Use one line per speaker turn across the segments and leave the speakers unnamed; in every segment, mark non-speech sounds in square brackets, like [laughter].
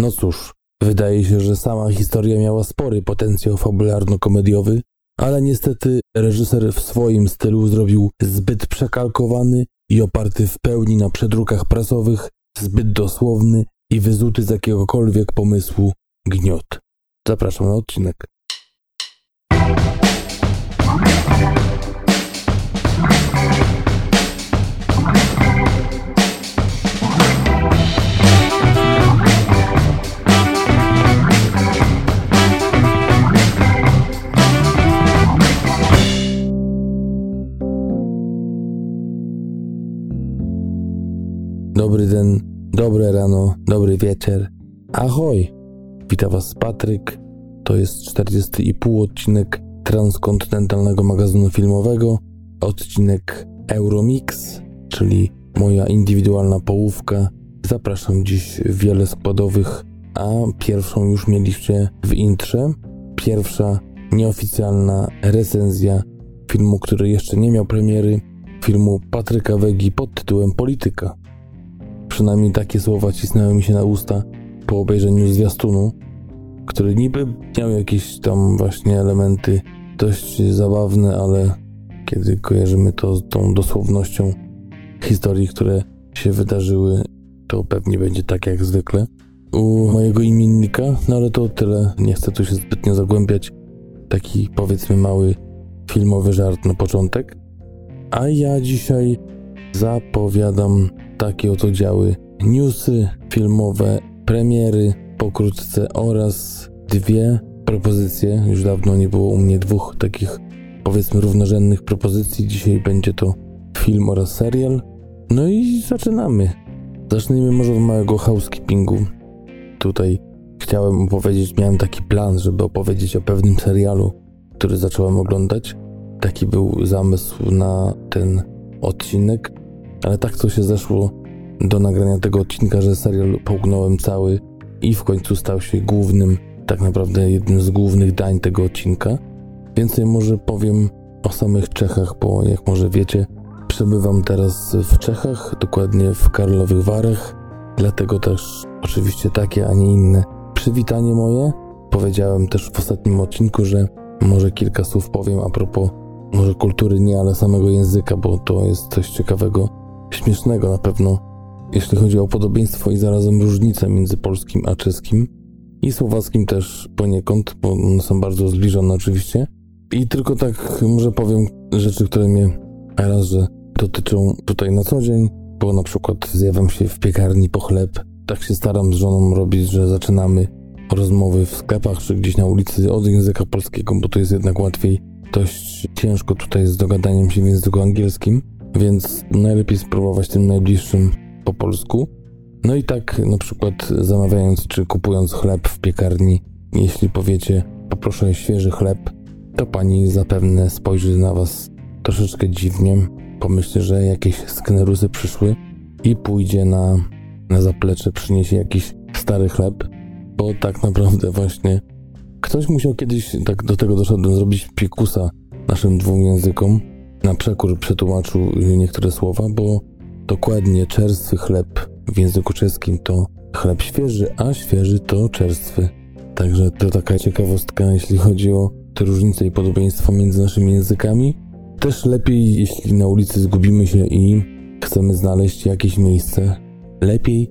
No cóż, wydaje się, że sama historia miała spory potencjał fabularno-komediowy, ale niestety reżyser w swoim stylu zrobił zbyt przekalkowany i oparty w pełni na przedrukach prasowych, zbyt dosłowny i wyzuty z jakiegokolwiek pomysłu gniot. Zapraszam na odcinek. Dobry den, dobre rano, dobry wieczór. Ahoj! Witam Was Patryk. To jest 40,5 odcinek transkontynentalnego magazynu filmowego. Odcinek Euromix, czyli moja indywidualna połówka. Zapraszam dziś wiele składowych, a pierwszą już mieliście w intrze. Pierwsza nieoficjalna recenzja filmu, który jeszcze nie miał premiery, filmu Patryka Wegi pod tytułem Polityka. Przynajmniej takie słowa cisnęły mi się na usta po obejrzeniu zwiastunu, który niby miał jakieś tam właśnie elementy dość zabawne, ale kiedy kojarzymy to z tą dosłownością historii, które się wydarzyły, to pewnie będzie tak jak zwykle. U mojego imiennika, no ale to tyle, nie chcę tu się zbytnio zagłębiać. Taki powiedzmy mały filmowy żart na początek. A ja dzisiaj zapowiadam takie oto działy newsy filmowe, premiery pokrótce oraz dwie propozycje. Już dawno nie było u mnie dwóch takich powiedzmy równorzędnych propozycji. Dzisiaj będzie to film oraz serial. No i zaczynamy. Zacznijmy może od małego housekeepingu. Tutaj chciałem opowiedzieć, miałem taki plan, żeby opowiedzieć o pewnym serialu, który zacząłem oglądać. Taki był zamysł na ten odcinek, ale tak to się zeszło do nagrania tego odcinka, że serial połknąłem cały i w końcu stał się głównym, tak naprawdę jednym z głównych dań tego odcinka. Więcej może powiem o samych Czechach, bo jak może wiecie, przebywam teraz w Czechach, dokładnie w Karlowych Warach, dlatego też oczywiście takie, a nie inne przywitanie moje. Powiedziałem też w ostatnim odcinku, że może kilka słów powiem a propos może kultury nie, ale samego języka, bo to jest coś ciekawego, śmiesznego na pewno, jeśli chodzi o podobieństwo i zarazem różnice między polskim a czeskim i słowackim też poniekąd, bo one są bardzo zbliżone oczywiście. I tylko tak może powiem rzeczy, które mnie raz, że dotyczą tutaj na co dzień, bo na przykład zjawiam się w piekarni po chleb. Tak się staram z żoną robić, że zaczynamy rozmowy w sklepach czy gdzieś na ulicy od języka polskiego, bo to jest jednak łatwiej. Dość ciężko tutaj z dogadaniem się w języku angielskim, więc najlepiej spróbować tym najbliższym po polsku. No i tak na przykład zamawiając czy kupując chleb w piekarni, jeśli powiecie poproszę świeży chleb, to pani zapewne spojrzy na was troszeczkę dziwnie, pomyśli, że jakieś sknerusy przyszły i pójdzie na, na zaplecze, przyniesie jakiś stary chleb, bo tak naprawdę właśnie ktoś musiał kiedyś, tak do tego doszedłem, zrobić piekusa naszym dwóm językom, na przekór przetłumaczył niektóre słowa, bo dokładnie czerstwy chleb w języku czeskim to chleb świeży, a świeży to czerstwy. Także to taka ciekawostka, jeśli chodzi o te różnice i podobieństwa między naszymi językami. Też lepiej, jeśli na ulicy zgubimy się i chcemy znaleźć jakieś miejsce, lepiej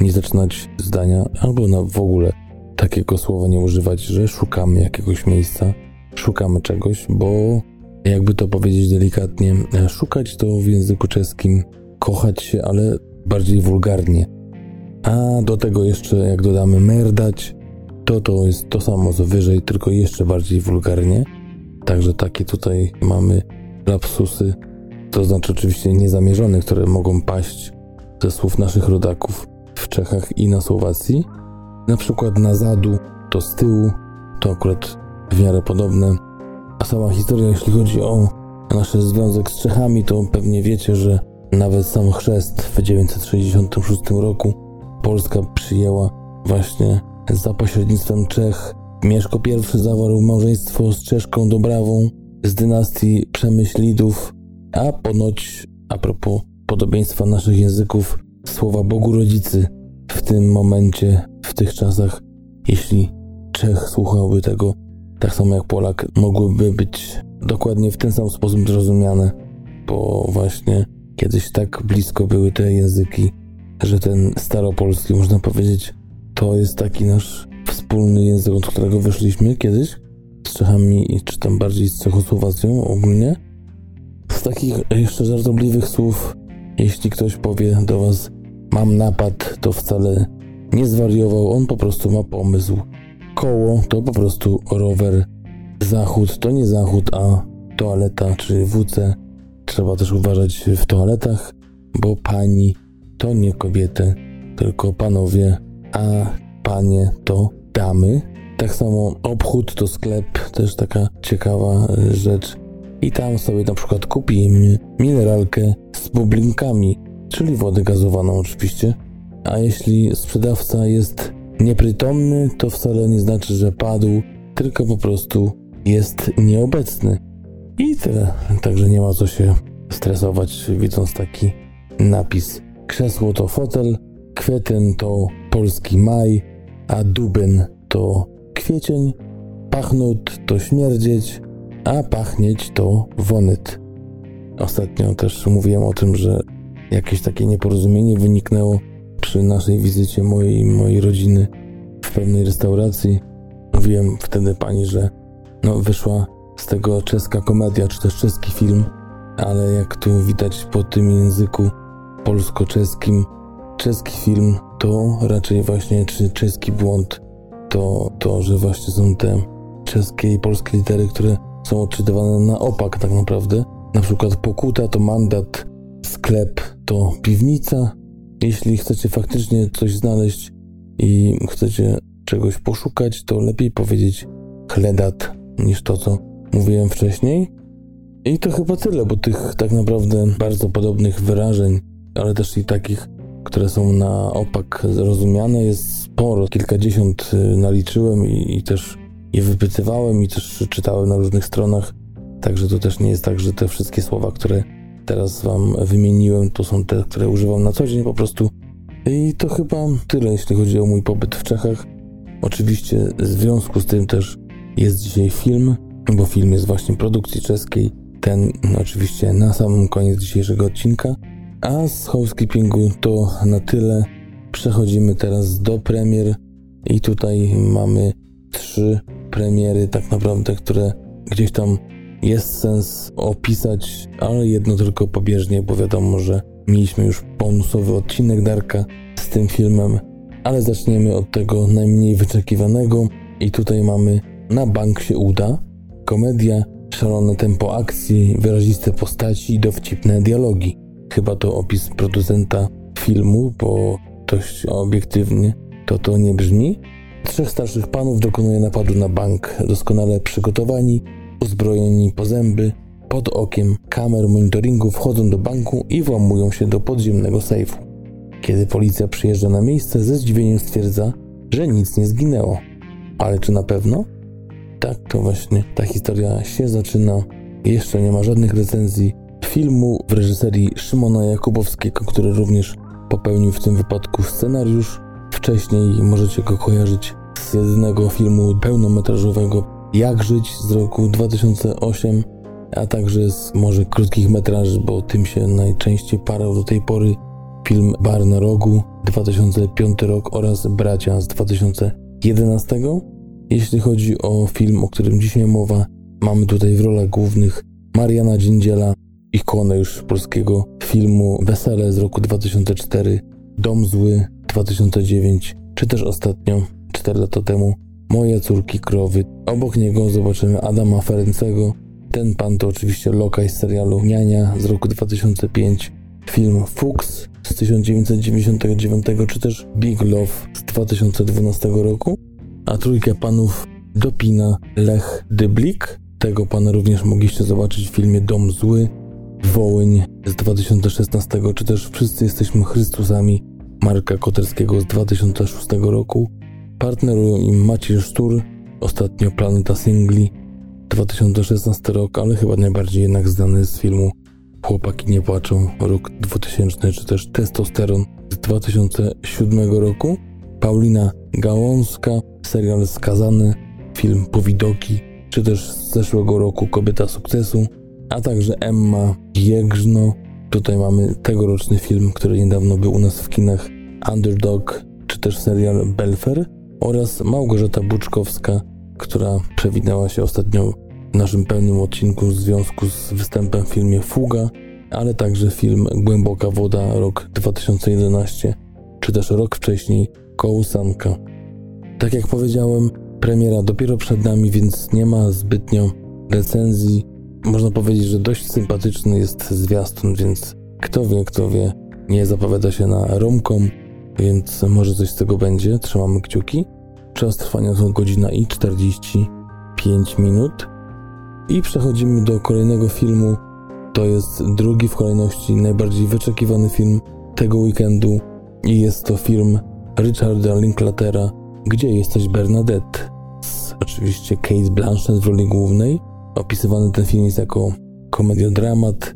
nie zaczynać zdania albo na w ogóle takiego słowa nie używać, że szukamy jakiegoś miejsca, szukamy czegoś, bo jakby to powiedzieć delikatnie, szukać to w języku czeskim, kochać się, ale bardziej wulgarnie. A do tego jeszcze, jak dodamy merdać, to to jest to samo co wyżej, tylko jeszcze bardziej wulgarnie. Także takie tutaj mamy lapsusy, to znaczy oczywiście niezamierzone, które mogą paść ze słów naszych rodaków w Czechach i na Słowacji. Na przykład na zadu to z tyłu, to akurat w miarę podobne. Sama historia, jeśli chodzi o nasz związek z Czechami, to pewnie wiecie, że nawet sam chrzest w 1966 roku Polska przyjęła właśnie za pośrednictwem Czech. Mieszko I zawarł małżeństwo z Czeszką Dobrawą z dynastii Przemyślidów, a ponoć a propos podobieństwa naszych języków, słowa Bogu Rodzicy w tym momencie, w tych czasach, jeśli Czech słuchałby tego tak samo jak Polak, mogłyby być dokładnie w ten sam sposób zrozumiane, bo właśnie kiedyś tak blisko były te języki, że ten staropolski, można powiedzieć, to jest taki nasz wspólny język, od którego wyszliśmy kiedyś z Czechami, czy tam bardziej z Czechosłowacją ogólnie. Z takich jeszcze żartobliwych słów, jeśli ktoś powie do was mam napad, to wcale nie zwariował, on po prostu ma pomysł. Koło to po prostu rower. Zachód to nie zachód, a toaleta czy WC. Trzeba też uważać w toaletach, bo pani to nie kobiety, tylko panowie, a panie to damy. Tak samo obchód to sklep, też taka ciekawa e, rzecz. I tam sobie na przykład kupimy mineralkę z bublinkami, czyli wodę gazowaną oczywiście. A jeśli sprzedawca jest nieprzytomny, to wcale nie znaczy, że padł, tylko po prostu jest nieobecny. I tyle. Także nie ma co się stresować, widząc taki napis. Krzesło to fotel, kwieten to polski maj, a duben to kwiecień, pachnut to śmierdzieć, a pachnieć to wonyt. Ostatnio też mówiłem o tym, że jakieś takie nieporozumienie wyniknęło przy naszej wizycie mojej, mojej rodziny w pewnej restauracji. Mówiłem wtedy pani, że no, wyszła z tego czeska komedia, czy też czeski film, ale jak tu widać po tym języku polsko-czeskim, czeski film to raczej właśnie, czy czeski błąd, to to, że właśnie są te czeskie i polskie litery, które są odczytywane na opak tak naprawdę. Na przykład pokuta to mandat, sklep to piwnica. Jeśli chcecie faktycznie coś znaleźć i chcecie czegoś poszukać, to lepiej powiedzieć chledat niż to, co mówiłem wcześniej. I to chyba tyle, bo tych tak naprawdę bardzo podobnych wyrażeń, ale też i takich, które są na opak zrozumiane, jest sporo. Kilkadziesiąt y, naliczyłem i, i też je wypytywałem i też czytałem na różnych stronach. Także to też nie jest tak, że te wszystkie słowa, które teraz Wam wymieniłem, to są te, które używam na co dzień po prostu. I to chyba tyle, jeśli chodzi o mój pobyt w Czechach. Oczywiście w związku z tym też jest dzisiaj film, bo film jest właśnie produkcji czeskiej. Ten oczywiście na samym koniec dzisiejszego odcinka. A z housekeepingu to na tyle. Przechodzimy teraz do premier i tutaj mamy trzy premiery tak naprawdę, które gdzieś tam jest sens opisać, ale jedno tylko pobieżnie, bo wiadomo, że mieliśmy już bonusowy odcinek Darka z tym filmem, ale zaczniemy od tego najmniej wyczekiwanego i tutaj mamy Na bank się uda, komedia, szalone tempo akcji, wyraziste postaci i dowcipne dialogi. Chyba to opis producenta filmu, bo dość obiektywnie to to nie brzmi. Trzech starszych panów dokonuje napadu na bank, doskonale przygotowani, uzbrojeni po zęby, pod okiem kamer monitoringu wchodzą do banku i włamują się do podziemnego sejfu. Kiedy policja przyjeżdża na miejsce, ze zdziwieniem stwierdza, że nic nie zginęło. Ale czy na pewno? Tak to właśnie ta historia się zaczyna. Jeszcze nie ma żadnych recenzji filmu w reżyserii Szymona Jakubowskiego, który również popełnił w tym wypadku scenariusz. Wcześniej możecie go kojarzyć z jedynego filmu pełnometrażowego Jak żyć z roku 2008, a także z może krótkich metraży, bo tym się najczęściej parał do tej pory film Bar na rogu 2005 rok oraz Bracia z 2011. Jeśli chodzi o film, o którym dzisiaj mowa, mamy tutaj w rolach głównych Mariana Dziędziela, ikonę już polskiego filmu Wesele z roku 2004, Dom Zły 2009, czy też ostatnio, 4 lata temu, Moje córki krowy. Obok niego zobaczymy Adama Ferencego. Ten pan to oczywiście lokaj z serialu Niania z roku 2005, film Fuchs z 1999, czy też Big Love z 2012 roku, a trójkę panów dopina Lech Dyblik. Tego pana również mogliście zobaczyć w filmie Dom Zły Wołyń z 2016, czy też Wszyscy jesteśmy Chrystusami Marka Koterskiego z 2006 roku. Partnerują im Maciej Sztur, ostatnio Planeta Singli, 2016 rok, ale chyba najbardziej jednak znany z filmu Chłopaki nie płaczą, rok 2000, czy też Testosteron z 2007 roku. Paulina Gałązka, serial Skazany, film Powidoki, czy też z zeszłego roku Kobieta Sukcesu, a także Emma Jegrzno. Tutaj mamy tegoroczny film, który niedawno był u nas w kinach, Underdog, czy też serial Belfer oraz Małgorzata Buczkowska, która przewinęła się ostatnio w naszym pełnym odcinku w związku z występem w filmie Fuga, ale także film Głęboka Woda, rok 2011, czy też rok wcześniej Kołusanka. Tak jak powiedziałem, premiera dopiero przed nami, więc nie ma zbytnio recenzji. Można powiedzieć, że dość sympatyczny jest zwiastun, więc kto wie, kto wie, nie zapowiada się na romkom, więc może coś z tego będzie. Trzymamy kciuki. Czas trwania to godzina i 45 minut. I przechodzimy do kolejnego filmu. To jest drugi w kolejności najbardziej wyczekiwany film tego weekendu i jest to film Richarda Linklatera Gdzie jesteś Bernadette? Z oczywiście Kate Blanchett w roli głównej. Opisywany ten film jest jako komediodramat,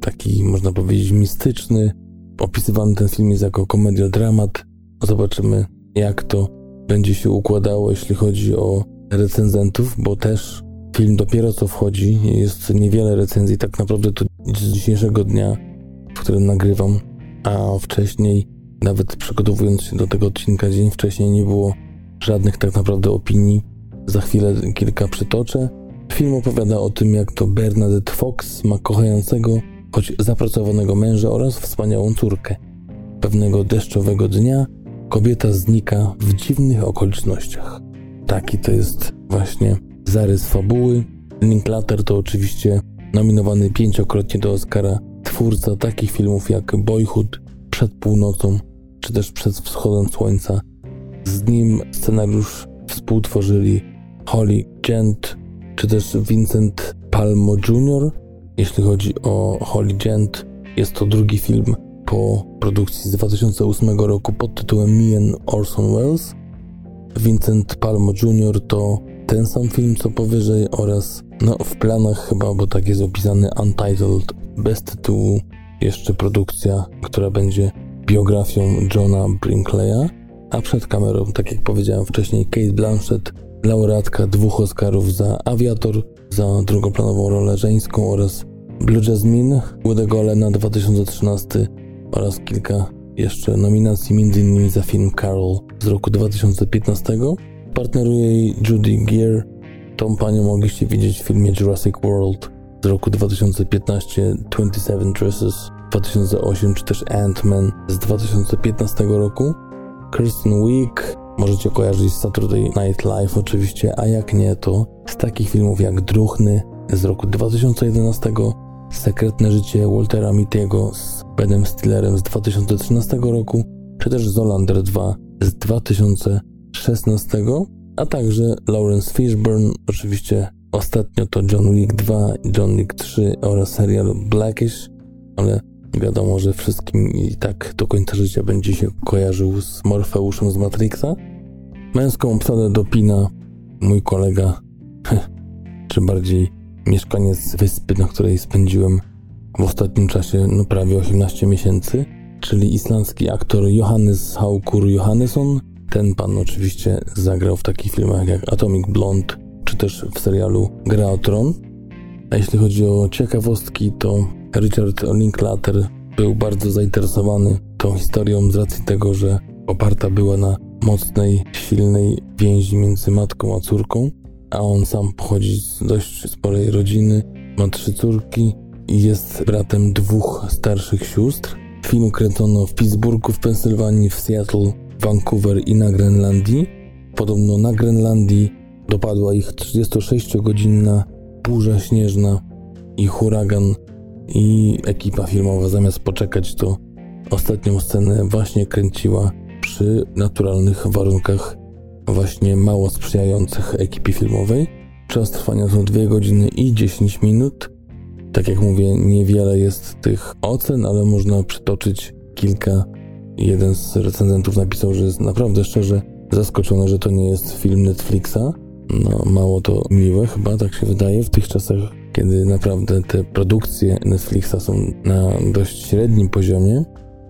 taki można powiedzieć mistyczny. Opisywany ten film jest jako komediodramat. Zobaczymy jak to będzie się układało, jeśli chodzi o recenzentów, bo też film dopiero co wchodzi, jest niewiele recenzji, tak naprawdę to z dzisiejszego dnia, w którym nagrywam, a wcześniej, nawet przygotowując się do tego odcinka dzień wcześniej, nie było żadnych tak naprawdę opinii. Za chwilę kilka przytoczę. Film opowiada o tym, jak to Bernadette Fox ma kochającego, choć zapracowanego męża oraz wspaniałą córkę. Pewnego deszczowego dnia kobieta znika w dziwnych okolicznościach. Taki to jest właśnie zarys fabuły. Linklater to oczywiście nominowany pięciokrotnie do Oscara twórca takich filmów jak Boyhood, Przed północą, czy też Przed wschodem słońca. Z nim scenariusz współtworzyli Holly Gent, czy też Vincent Palmo Jr. Jeśli chodzi o Holly Gent, jest to drugi film po produkcji z 2008 roku pod tytułem Me and Orson Welles. Vincent Palmo Jr. to ten sam film co powyżej oraz no w planach chyba, bo tak jest opisany Untitled bez tytułu jeszcze produkcja, która będzie biografią Johna Brinkleya, a przed kamerą, tak jak powiedziałem wcześniej, Kate Blanchett, laureatka dwóch Oscarów za Aviator, za drugoplanową rolę żeńską oraz Blue Jasmine, Woody'ego Allena 2013 oraz kilka jeszcze nominacji, m.in. za film Carol z roku 2015. Partneruje jej Judy Gear. Tą panią mogliście widzieć w filmie Jurassic World z roku 2015, 27 Dresses 2008, czy też Ant-Man z 2015 roku. Kristen Wiig możecie kojarzyć z Saturday Night Live oczywiście, a jak nie to z takich filmów jak Druchny z roku 2011, Sekretne życie Waltera Mittiego z Benem Stillerem z 2013 roku, czy też Zolander 2 z 2016, a także Lawrence Fishburne, oczywiście ostatnio to John Wick 2, John Wick 3 oraz serial Blackish, ale wiadomo, że wszystkim i tak do końca życia będzie się kojarzył z Morfeuszem z Matrixa. Męską obsadę dopina mój kolega, [laughs] czy bardziej mieszkaniec wyspy, na której spędziłem w ostatnim czasie no, prawie 18 miesięcy, czyli islandzki aktor Johannes Haukur Johannesson. Ten pan oczywiście zagrał w takich filmach jak Atomic Blonde, czy też w serialu Gra o Tron. A jeśli chodzi o ciekawostki, to Richard Linklater był bardzo zainteresowany tą historią z racji tego, że oparta była na mocnej, silnej więzi między matką a córką, a on sam pochodzi z dość sporej rodziny, ma trzy córki i jest bratem dwóch starszych sióstr. Film kręcono w Pittsburghu w Pensylwanii, w Seattle, Vancouver i na Grenlandii. Podobno na Grenlandii dopadła ich 36-godzinna burza śnieżna i huragan i ekipa filmowa zamiast poczekać to ostatnią scenę właśnie kręciła przy naturalnych warunkach właśnie mało sprzyjających ekipie filmowej. Czas trwania to 2 godziny i 10 minut. Tak jak mówię, niewiele jest tych ocen, ale można przytoczyć kilka. Jeden z recenzentów napisał, że jest naprawdę szczerze zaskoczony, że to nie jest film Netflixa. No, mało to miłe, chyba tak się wydaje w tych czasach, kiedy naprawdę te produkcje Netflixa są na dość średnim poziomie.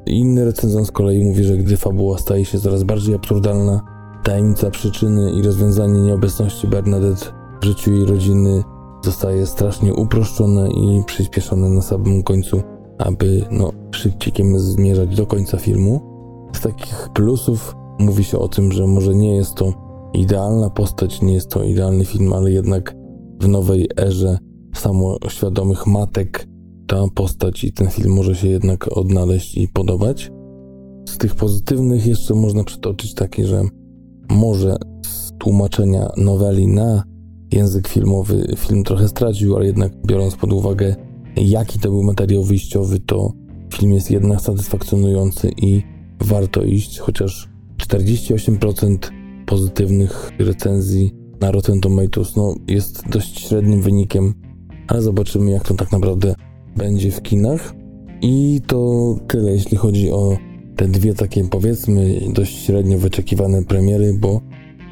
Inny recenzent z kolei mówi, że gdy fabuła staje się coraz bardziej absurdalna, tajemnica przyczyny i rozwiązanie nieobecności Bernadette w życiu jej rodziny zostaje strasznie uproszczone i przyspieszone na samym końcu, aby no, szybciej zmierzać do końca filmu. Z takich plusów mówi się o tym, że może nie jest to idealna postać, nie jest to idealny film, ale jednak w nowej erze samoświadomych matek ta postać i ten film może się jednak odnaleźć i podobać. Z tych pozytywnych jeszcze można przytoczyć takie, że może z tłumaczenia noweli na język filmowy film trochę stracił, ale jednak biorąc pod uwagę jaki to był materiał wyjściowy, to film jest jednak satysfakcjonujący i warto iść, chociaż 48% pozytywnych recenzji na Rotten Tomatoes no, jest dość średnim wynikiem, ale zobaczymy jak to tak naprawdę będzie w kinach. I to tyle, jeśli chodzi o te dwie takie powiedzmy dość średnio wyczekiwane premiery, bo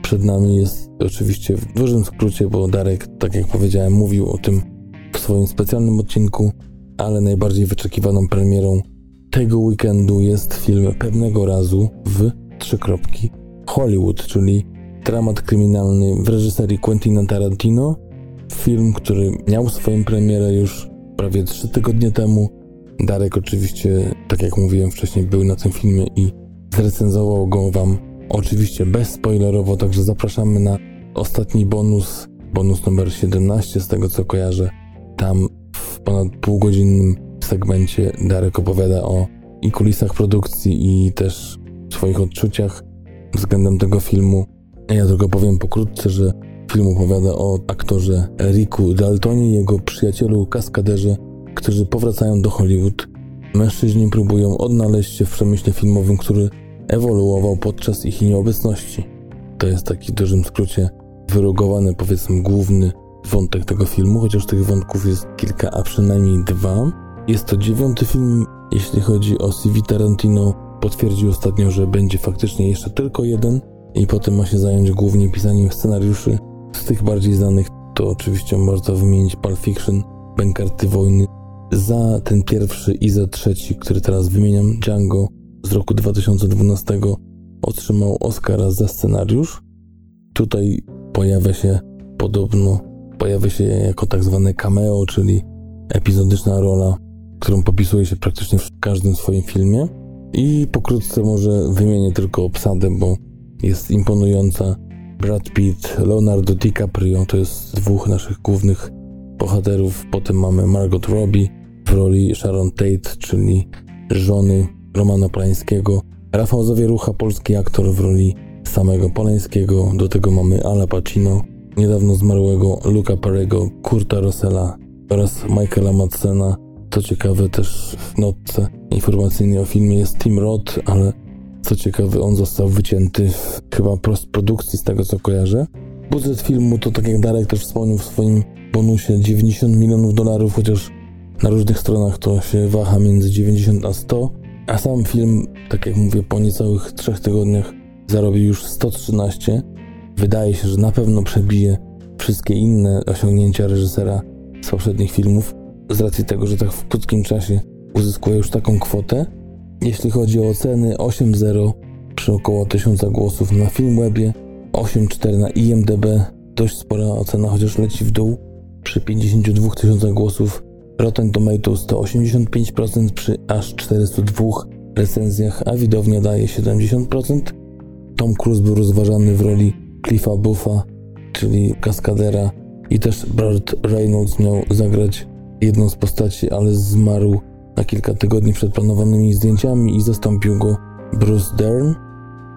przed nami jest oczywiście w dużym skrócie, bo Darek, tak jak powiedziałem, mówił o tym w swoim specjalnym odcinku, ale najbardziej wyczekiwaną premierą tego weekendu jest film pewnego razu w trzy kropki Hollywood, czyli dramat kryminalny w reżyserii Quentina Tarantino. Film, który miał swoją premierę już prawie trzy tygodnie temu. Darek oczywiście, tak jak mówiłem wcześniej, był na tym filmie i zrecenzował go wam oczywiście bezspoilerowo, także zapraszamy na ostatni bonus, bonus numer 17 z tego co kojarzę. Tam w ponad półgodzinnym segmencie Darek opowiada o i kulisach produkcji i też swoich odczuciach względem tego filmu. Ja tylko powiem pokrótce, że film opowiada o aktorze Ricku Daltonie i jego przyjacielu kaskaderze, którzy powracają do Hollywood. Mężczyźni próbują odnaleźć się w przemyśle filmowym, który ewoluował podczas ich nieobecności. To jest taki w dużym skrócie wyrogowany, powiedzmy, główny wątek tego filmu, chociaż tych wątków jest kilka, a przynajmniej dwa. Jest to dziewiąty film, jeśli chodzi o CV Tarantino. Potwierdził ostatnio, że będzie faktycznie jeszcze tylko jeden i potem ma się zająć głównie pisaniem scenariuszy. Z tych bardziej znanych to oczywiście można wymienić Pulp Fiction, Bękarty Wojny. Za ten pierwszy i za trzeci, który teraz wymieniam, Django z roku 2012 otrzymał Oscara za scenariusz. Tutaj pojawia się podobno, pojawia się jako tak zwane cameo, czyli epizodyczna rola, którą popisuje się praktycznie w każdym swoim filmie. I pokrótce może wymienię tylko obsadę, bo jest imponująca. Brad Pitt, Leonardo DiCaprio to jest dwóch naszych głównych bohaterów. Potem mamy Margot Robbie w roli Sharon Tate, czyli żony Romana Polańskiego, Rafał Zawierucha, polski aktor w roli samego Polańskiego, do tego mamy Ala Pacino, niedawno zmarłego Luca Perego, Kurta Rossella oraz Michaela Madsena. Co ciekawe też w notce informacyjnej o filmie jest Tim Roth, ale co ciekawe on został wycięty chyba postprodukcji z tego co kojarzę. Budżet filmu to tak jak Darek też wspomniał w swoim bonusie 90 milionów dolarów, chociaż na różnych stronach to się waha między 90 a 100. A sam film, tak jak mówię, po niecałych trzech tygodniach zarobił już 113. Wydaje się, że na pewno przebije wszystkie inne osiągnięcia reżysera z poprzednich filmów, z racji tego, że tak w krótkim czasie uzyskuje już taką kwotę. Jeśli chodzi o oceny, 8.0 przy około 1000 głosów na Filmwebie, 8.4 na IMDB, dość spora ocena, chociaż leci w dół. Przy 52 tysiącach głosów Rotten Tomatoes to 85% przy aż 402 recenzjach, a widownia daje 70%. Tom Cruise był rozważany w roli Cliffa Buffa, czyli kaskadera i też Burt Reynolds miał zagrać jedną z postaci, ale zmarł na kilka tygodni przed planowanymi zdjęciami i zastąpił go Bruce Dern.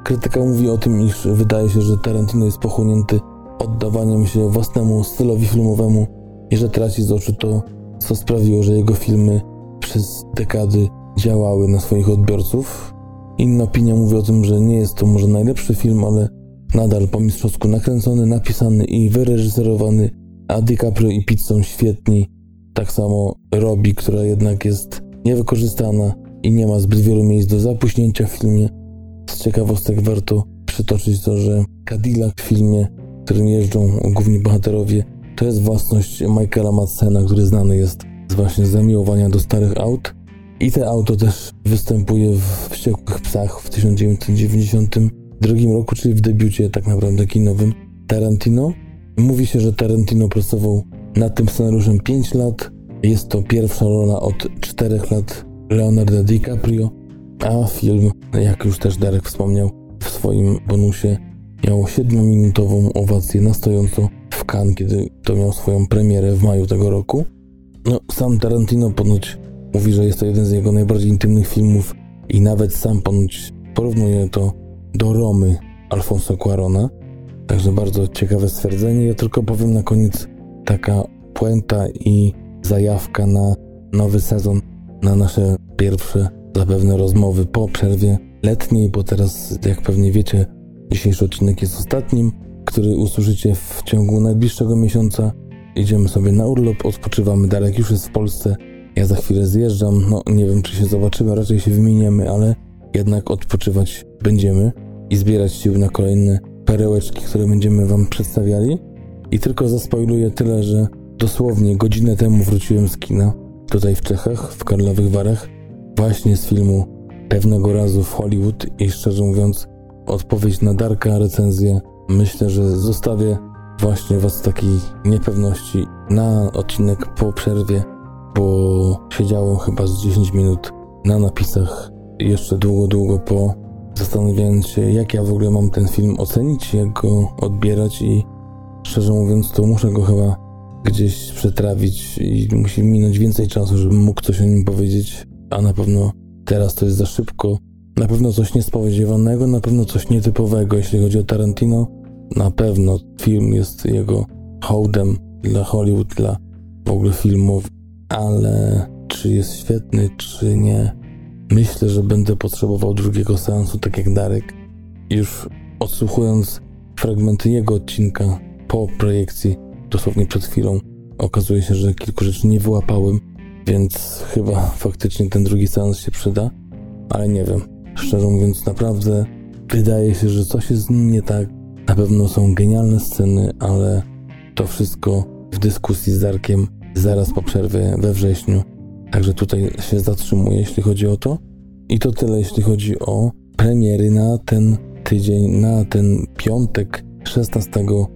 Krytyka mówi o tym, iż wydaje się, że Tarantino jest pochłonięty oddawaniem się własnemu stylowi filmowemu i że traci z oczu to, co sprawiło, że jego filmy przez dekady działały na swoich odbiorców. Inna opinia mówi o tym, że nie jest to może najlepszy film, ale nadal po mistrzowsku nakręcony, napisany i wyreżyserowany, a DiCaprio i Pitt są świetni. Tak samo Robi, która jednak jest niewykorzystana i nie ma zbyt wielu miejsc do zapuśnięcia w filmie. Z ciekawostek warto przytoczyć to, że Cadillac w filmie, w którym jeżdżą główni bohaterowie, to jest własność Michaela Madsena, który znany jest z właśnie zamiłowania do starych aut. I te auto też występuje w Wściekłych Psach w 1990 2022 roku, czyli w debiucie tak naprawdę kinowym Tarantino. Mówi się, że Tarantino pracował nad tym scenariuszem 5 lat. Jest to pierwsza rola od 4 lat Leonardo DiCaprio, a film, jak już też Darek wspomniał w swoim bonusie, miał 7-minutową owację na stojąco w Cannes, kiedy to miał swoją premierę w maju tego roku. No, sam Tarantino ponoć mówi, że jest to jeden z jego najbardziej intymnych filmów i nawet sam ponoć porównuje to do Romy Alfonso Cuarona. Także bardzo ciekawe stwierdzenie. Ja tylko powiem na koniec taka puenta i zajawka na nowy sezon, na nasze pierwsze zapewne rozmowy po przerwie letniej, bo teraz, jak pewnie wiecie, dzisiejszy odcinek jest ostatnim, który usłyszycie w ciągu najbliższego miesiąca. Idziemy sobie na urlop, odpoczywamy. Darek już jest w Polsce. Ja za chwilę zjeżdżam. No, nie wiem, czy się zobaczymy, raczej się wymieniemy, ale jednak odpoczywać będziemy i zbierać siły na kolejne perełeczki, które będziemy Wam przedstawiali. I tylko zaspoiluję tyle, że dosłownie godzinę temu wróciłem z kina, tutaj w Czechach, w Karlowych Warach, właśnie z filmu pewnego razu w Hollywood i szczerze mówiąc, odpowiedź na Darka recenzję myślę, że zostawię właśnie Was takiej niepewności na odcinek po przerwie, bo siedziałem chyba z 10 minut na napisach. Jeszcze długo, długo po zastanawiając się, jak ja w ogóle mam ten film ocenić, jak go odbierać i szczerze mówiąc, to muszę go chyba gdzieś przetrawić i musi minąć więcej czasu, żebym mógł coś o nim powiedzieć, a na pewno teraz to jest za szybko. Na pewno coś niespodziewanego, na pewno coś nietypowego, jeśli chodzi o Tarantino. Na pewno film jest jego hołdem dla Hollywood, dla w ogóle filmów, ale czy jest świetny, czy nie, Myślę, że będę potrzebował drugiego seansu, tak jak Darek. Już odsłuchując fragmenty jego odcinka po projekcji, dosłownie przed chwilą, okazuje się, że kilku rzeczy nie wyłapałem, więc chyba faktycznie ten drugi seans się przyda, ale nie wiem. Szczerze mówiąc, naprawdę wydaje się, że coś jest nie tak. Na pewno są genialne sceny, ale to wszystko w dyskusji z Darkiem zaraz po przerwie we wrześniu Także tutaj się zatrzymuję, jeśli chodzi o to. I to tyle, jeśli chodzi o premiery na ten tydzień, na ten piątek 16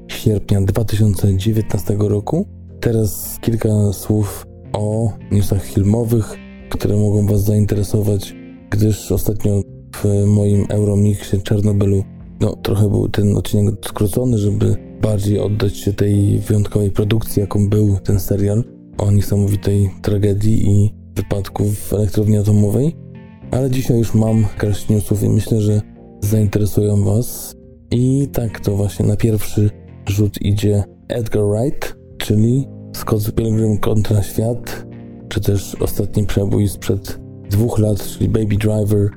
sierpnia 2019 roku. Teraz kilka słów o newsach filmowych, które mogą Was zainteresować, gdyż ostatnio w moim Euromixie Czarnobylu no, trochę był ten odcinek skrócony, żeby bardziej oddać się tej wyjątkowej produkcji, jaką był ten serial o niesamowitej tragedii i wypadku w elektrowni atomowej. Ale dzisiaj już mam garść newsów i myślę, że zainteresują Was. I tak to właśnie na pierwszy rzut idzie Edgar Wright, czyli Scott Pilgrim kontra świat, czy też ostatni przebój sprzed dwóch lat, czyli Baby Driver.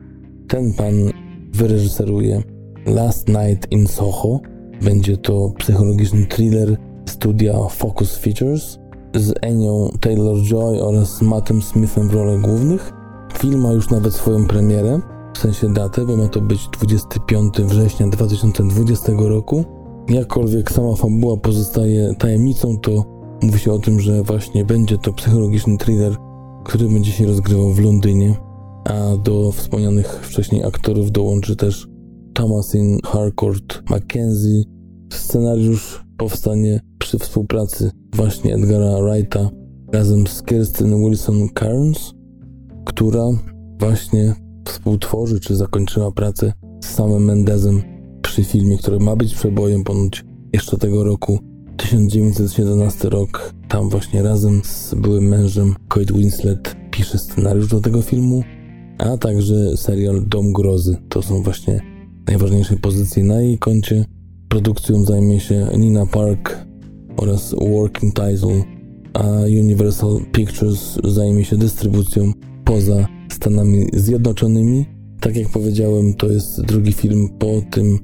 Ten pan wyreżyseruje Last Night in Soho. Będzie to psychologiczny thriller studia Focus Features z Enią Taylor-Joy oraz Mattem Smithem w rolach głównych. Film ma już nawet swoją premierę, w sensie datę, bo ma to być 25 września 2020 roku. Jakkolwiek sama fabuła pozostaje tajemnicą, to mówi się o tym, że właśnie będzie to psychologiczny thriller, który będzie się rozgrywał w Londynie, a do wspomnianych wcześniej aktorów dołączy też Thomasin Harcourt Mackenzie. Scenariusz powstanie przy współpracy właśnie Edgara Wrighta razem z Kirsten Wilson Cairns, która właśnie współtworzy czy zakończyła pracę z samym Mendezem przy filmie, który ma być przebojem ponoć jeszcze tego roku 1917 rok. Tam właśnie razem z byłym mężem Kate Winslet pisze scenariusz do tego filmu, a także serial Dom Grozy. To są właśnie najważniejsze pozycje na jej koncie. Produkcją zajmie się Nina Park oraz Working Title, a Universal Pictures zajmie się dystrybucją poza Stanami Zjednoczonymi. Tak jak powiedziałem, to jest drugi film po tym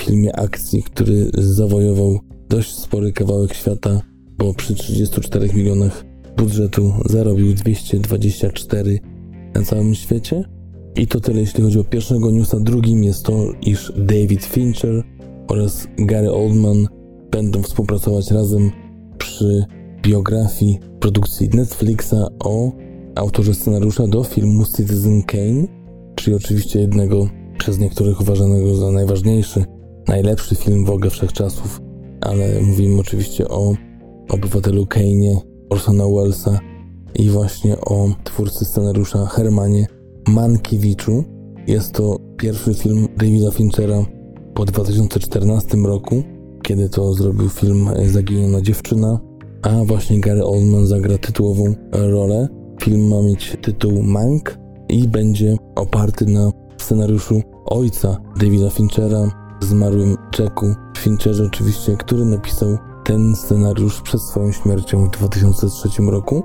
filmie akcji, który zawojował dość spory kawałek świata, bo przy 34 milionach budżetu zarobił 224 na całym świecie. I to tyle, jeśli chodzi o pierwszego newsa. Drugim jest to, iż David Fincher oraz Gary Oldman będą współpracować razem przy biografii produkcji Netflixa o autorze scenariusza do filmu Citizen Kane, czyli oczywiście jednego przez niektórych uważanego za najważniejszy, najlepszy film w ogóle wszechczasów, ale mówimy oczywiście o obywatelu Kane'ie, Orsona Wellesa i właśnie o twórcy scenariusza Hermanie Mankiewiczu. Jest to pierwszy film Davida Finchera po 2014 roku, kiedy to zrobił film Zaginiona dziewczyna, a właśnie Gary Oldman zagra tytułową rolę. Film ma mieć tytuł Mank i będzie oparty na scenariuszu ojca Davida Finchera, zmarłym Jacku Fincherze oczywiście, który napisał ten scenariusz przed swoją śmiercią w 2003 roku.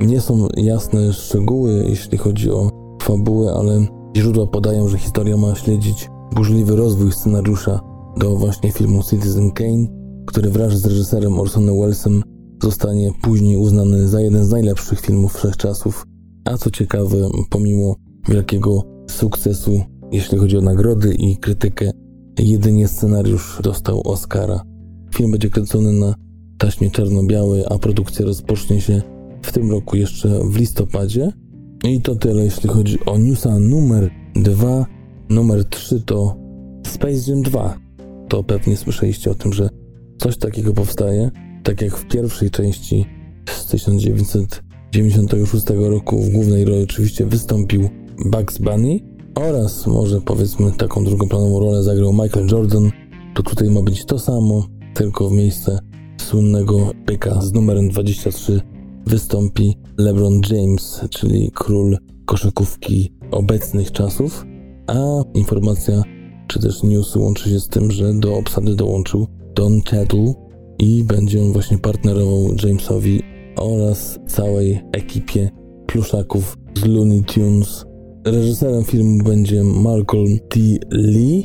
Nie są jasne szczegóły, jeśli chodzi o fabułę, ale źródła podają, że historia ma śledzić burzliwy rozwój scenariusza do właśnie filmu Citizen Kane, który wraz z reżyserem Orsonem Wellesem zostanie później uznany za jeden z najlepszych filmów wszechczasów. A co ciekawe, pomimo wielkiego sukcesu, jeśli chodzi o nagrody i krytykę, jedynie scenariusz dostał Oscara. Film będzie kręcony na taśmie czarno-białej, a produkcja rozpocznie się w tym roku jeszcze w listopadzie. I to tyle, jeśli chodzi o newsa numer 2. Numer 3 to Space Jam 2. To pewnie słyszeliście o tym, że coś takiego powstaje. Tak jak w pierwszej części z 1996 roku w głównej roli oczywiście wystąpił Bugs Bunny oraz może powiedzmy taką drugoplanową rolę zagrał Michael Jordan. To tutaj ma być to samo, tylko w miejsce słynnego byka z numerem 23 wystąpi LeBron James, czyli król koszykówki obecnych czasów, a informacja czy też news łączy się z tym, że do obsady dołączył Don Cheadle i będzie on właśnie partnerował Jamesowi oraz całej ekipie pluszaków z Looney Tunes. Reżyserem filmu będzie Malcolm T. Lee.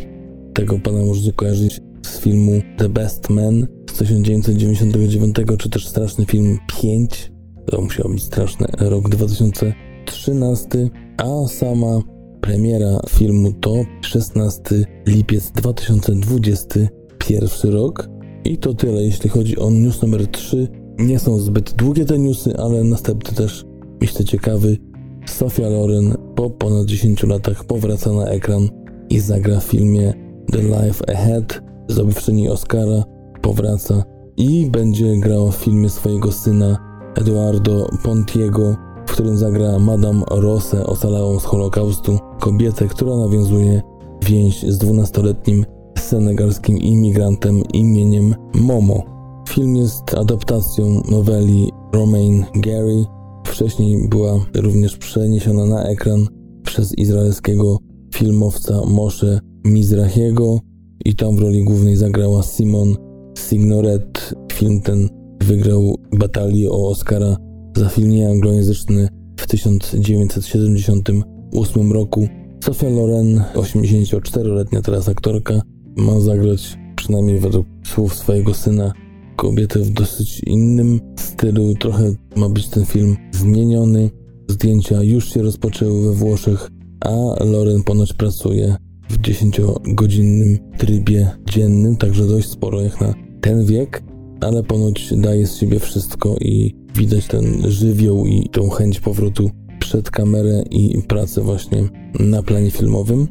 Tego pana możecie kojarzyć z filmu The Best Man z 1999, czy też straszny film 5. To musiał być straszny rok 2013, a sama premiera filmu to 16 lipiec 2021 rok. I to tyle, jeśli chodzi o news numer 3. Nie są zbyt długie te newsy, ale następny też myślę ciekawy. Sofia Loren po ponad 10 latach powraca na ekran i zagra w filmie The Life Ahead zdobywczyni Oscara, powraca i będzie grała w filmie swojego syna Eduardo Pontiego, w którym zagra Madame Rosę, ocalałą z Holokaustu, kobietę, która nawiązuje więź z dwunastoletnim senegalskim imigrantem imieniem Momo. Film jest adaptacją noweli Romain Gary. Wcześniej była również przeniesiona na ekran przez izraelskiego filmowca Moshe Mizrahiego, i tam w roli głównej zagrała Simon Signoret. Film ten wygrał batalię o Oscara za film nieanglojęzyczny w 1978 roku. Sofia Loren, 84-letnia teraz aktorka, ma zagrać, przynajmniej według słów swojego syna, kobietę w dosyć innym stylu. Trochę ma być ten film zmieniony. Zdjęcia już się rozpoczęły we Włoszech, a Loren ponoć pracuje w 10-godzinnym trybie dziennym, także dość sporo jak na ten wiek, ale ponoć daje z siebie wszystko i widać ten żywioł i tą chęć powrotu przed kamerę i pracę właśnie na planie filmowym.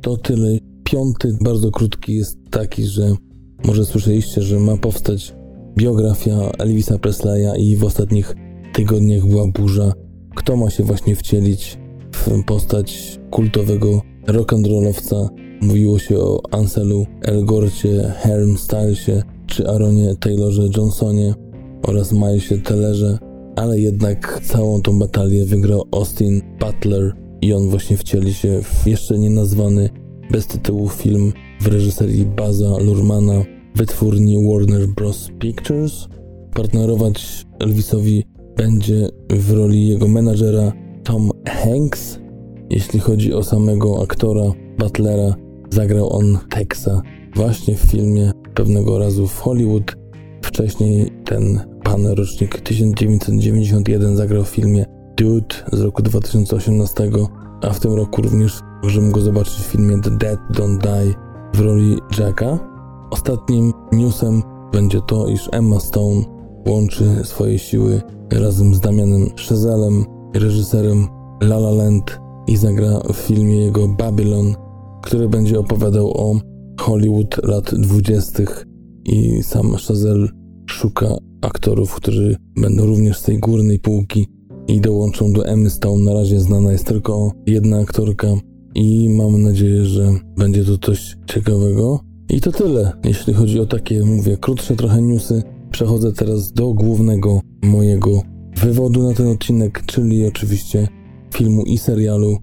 To tyle. Piąty, bardzo krótki, jest taki, że może słyszeliście, że ma powstać biografia Elvisa Presleya i w ostatnich tygodniach była burza. Kto ma się właśnie wcielić w postać kultowego rock'n'rollowca. Mówiło się o Anselu Elgorcie, Herm Stylesie czy Aaronie Taylorze Johnsonie oraz Milesie Tellerze, ale jednak całą tą batalię wygrał Austin Butler i on właśnie wcieli się w jeszcze nie nazwany bez tytułu film w reżyserii Baza Lurmana wytwórni Warner Bros. Pictures. Partnerować Elvisowi będzie w roli jego menadżera Tom Hanks, jeśli chodzi o samego aktora Butlera, zagrał on Texa właśnie w filmie pewnego razu w Hollywood. Wcześniej ten pan rocznik 1991 zagrał w filmie Dude z roku 2018, a w tym roku również możemy go zobaczyć w filmie The Dead Don't Die w roli Jacka. Ostatnim newsem będzie to, iż Emma Stone łączy swoje siły razem z Damianem Chazelem, reżyserem La La Land i zagra w filmie jego Babylon, który będzie opowiadał o Hollywood lat 20. i sam Chazelle szuka aktorów, którzy będą również z tej górnej półki i dołączą do Emmy Stone. Na razie znana jest tylko jedna aktorka i mam nadzieję, że będzie to coś ciekawego. I to tyle, jeśli chodzi o takie, mówię, krótsze trochę newsy. Przechodzę teraz do głównego mojego wywodu na ten odcinek, czyli oczywiście filmu i serialu.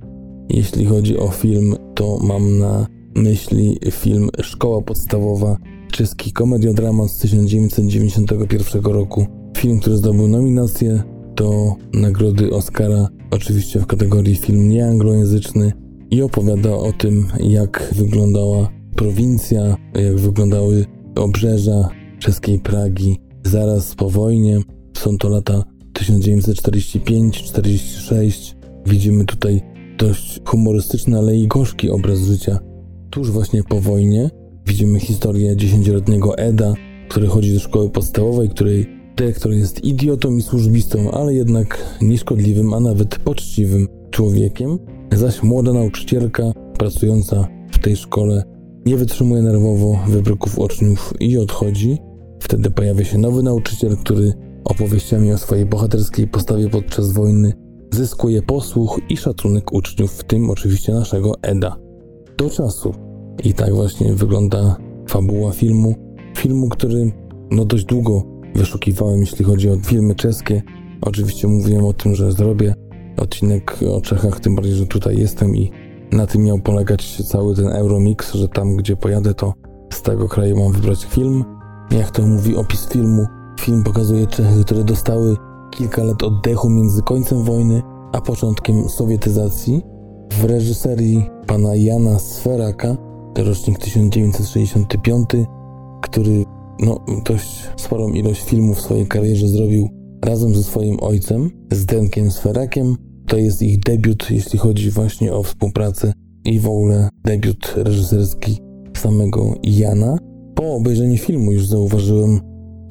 Jeśli chodzi o film, to mam na myśli film Szkoła Podstawowa, czeski komediodramat z 1991 roku. Film, który zdobył nominację do nagrody Oscara, oczywiście w kategorii film nieanglojęzyczny i opowiada o tym, jak wyglądała prowincja, jak wyglądały obrzeża czeskiej Pragi zaraz po wojnie. Są to lata 1945-46. Widzimy tutaj dość humorystyczny, ale i gorzki obraz życia tuż właśnie po wojnie. Widzimy historię dziesięcioletniego Eda, który chodzi do szkoły podstawowej, której dyrektor jest idiotą i służbistą, ale jednak nieszkodliwym, a nawet poczciwym człowiekiem. Zaś młoda nauczycielka pracująca w tej szkole nie wytrzymuje nerwowo wybryków uczniów i odchodzi. Wtedy pojawia się nowy nauczyciel, który opowieściami o swojej bohaterskiej postawie podczas wojny zyskuje posłuch i szacunek uczniów, w tym oczywiście naszego Eda. Do czasu. I tak właśnie wygląda fabuła filmu. Filmu, który no dość długo wyszukiwałem, jeśli chodzi o filmy czeskie. Oczywiście mówiłem o tym, że zrobię odcinek o Czechach, tym bardziej, że tutaj jestem i na tym miał polegać cały ten Euromix, że tam, gdzie pojadę, to z tego kraju mam wybrać film. Jak to mówi opis filmu, film pokazuje Czechy, które dostały kilka lat oddechu między końcem wojny a początkiem sowietyzacji. W reżyserii pana Jana Sferaka, to rocznik 1965, który no, dość sporą ilość filmów w swojej karierze zrobił razem ze swoim ojcem, z Denkiem Sferakiem. To jest ich debiut, jeśli chodzi właśnie o współpracę i w ogóle debiut reżyserski samego Jana. Po obejrzeniu filmu już zauważyłem,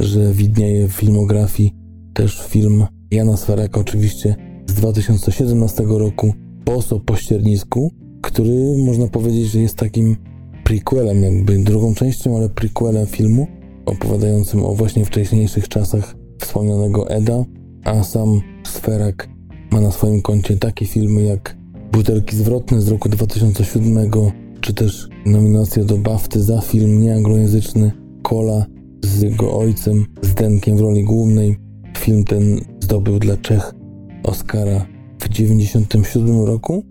że widnieje w filmografii też film Jana Sferaka, oczywiście z 2017 roku, Boso po ściernisku, który można powiedzieć, że jest takim prequelem, jakby drugą częścią, ale prequelem filmu, opowiadającym o właśnie wcześniejszych czasach wspomnianego Eda, a sam Sferak ma na swoim koncie takie filmy jak Butelki zwrotne z roku 2007, czy też nominacja do BAFTY za film nieanglojęzyczny Kola z jego ojcem, z Denkiem w roli głównej. Film ten zdobył dla Czech Oscara w 1997 roku.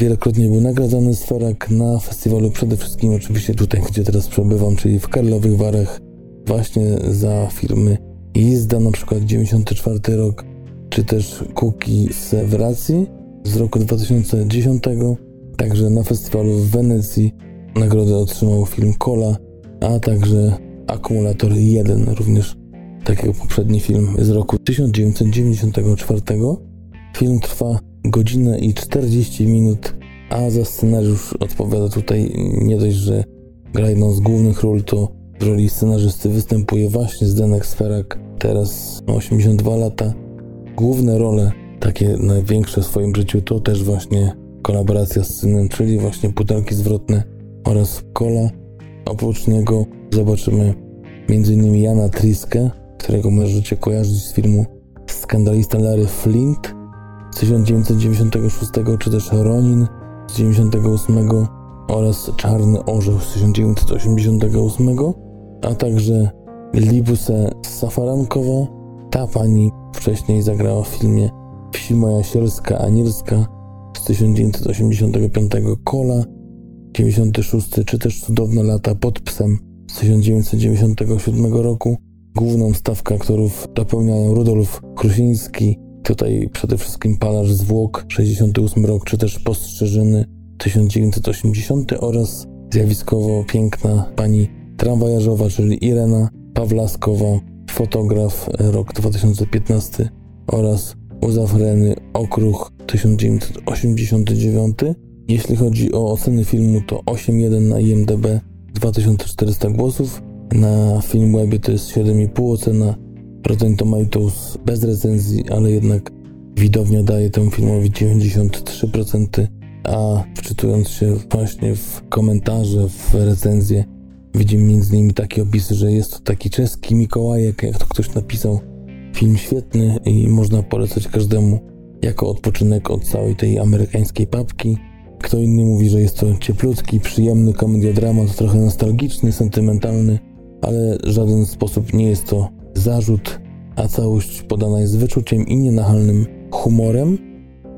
Wielokrotnie był nagradzany Sferak na festiwalu, przede wszystkim oczywiście tutaj, gdzie teraz przebywam, czyli w Karlowych Warach, właśnie za firmy Jizda, na przykład 94 rok, czy też Kuki z Wracji z roku 2010. Także na festiwalu w Wenecji nagrodę otrzymał film Kola, a także Akumulator 1, również tak jak poprzedni film z roku 1994. Film trwa godzinę i 40 minut, a za scenariusz odpowiada tutaj nie dość, że gra jedną z głównych ról, to w roli scenarzysty występuje właśnie Zdenek Sferak, teraz 82 lata. Główne role, takie największe w swoim życiu, to też właśnie kolaboracja z synem, czyli właśnie Pudelki Zwrotne oraz Kola. Oprócz niego zobaczymy m.in. Jana Triskę, którego możecie kojarzyć z filmu Skandalista Larry Flint z 1996, czy też Ronin z 1998 oraz Czarny Orzeł z 1988, a także Libuse Safarankowa. Ta pani wcześniej zagrała w filmie Wsi Moja Sielska Anielska z 1985 Kola 96, czy też Cudowne lata pod psem z 1997 roku. Główną stawkę aktorów dopełniają Rudolf Krusiński, tutaj przede wszystkim Palarz Zwłok 68 rok, czy też Postrzeżyny 1980 oraz zjawiskowo piękna pani tramwajarzowa, czyli Irena Pawlaskowa, fotograf rok 2015 oraz Uzafreny Okruch 1989. Jeśli chodzi o oceny filmu, to 8.1 na IMDb, 2400 głosów. Na Filmwebie to jest 7,5 ocena. Rotten Tomatoes bez recenzji, ale jednak widownia daje temu filmowi 93% a wczytując się właśnie w komentarze, w recenzje, widzimy między innymi takie opisy, że jest to taki czeski Mikołajek, jak to ktoś napisał. Film świetny i można polecać każdemu jako odpoczynek od całej tej amerykańskiej papki. Kto inny mówi, że jest to cieplutki, przyjemny komediodramat, trochę nostalgiczny, sentymentalny, ale w żaden sposób nie jest to zarzut, a całość podana jest z wyczuciem i nienachalnym humorem.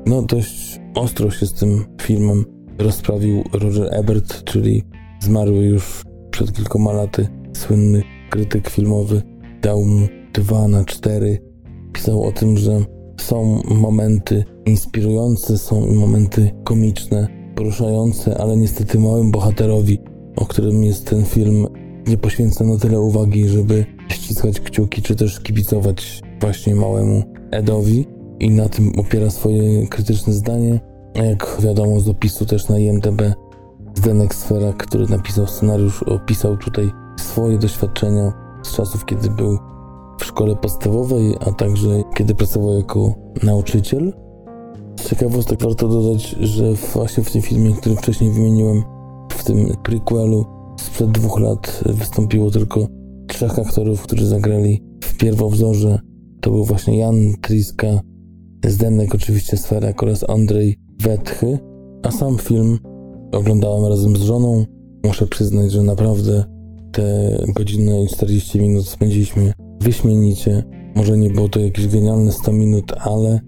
No dość ostro się z tym filmem rozprawił Roger Ebert, czyli zmarły już przed kilkoma laty słynny krytyk filmowy. Dał mu 2 na 4. Pisał o tym, że są momenty inspirujące, są momenty komiczne, poruszające, ale niestety małym bohaterowi, o którym jest ten film, nie poświęca na tyle uwagi, żeby ściskać kciuki, czy też kibicować właśnie małemu Edowi i na tym opiera swoje krytyczne zdanie. Jak wiadomo z opisu też na IMDb Zdenek Sfera, który napisał scenariusz, opisał tutaj swoje doświadczenia z czasów, kiedy był w szkole podstawowej, a także kiedy pracował jako nauczyciel. Z ciekawostek warto dodać, że właśnie w tym filmie, który wcześniej wymieniłem, w tym prequelu sprzed dwóch lat wystąpiło tylko trzech aktorów, którzy zagrali w pierwowzorze. To był właśnie Jan Triska, Zdenek oczywiście Sferak oraz Andrzej Wetchy, a sam film oglądałem razem z żoną. Muszę przyznać, że naprawdę te godzinę i 40 minut spędziliśmy wyśmienicie. Może nie było to jakieś genialne 100 minut, ale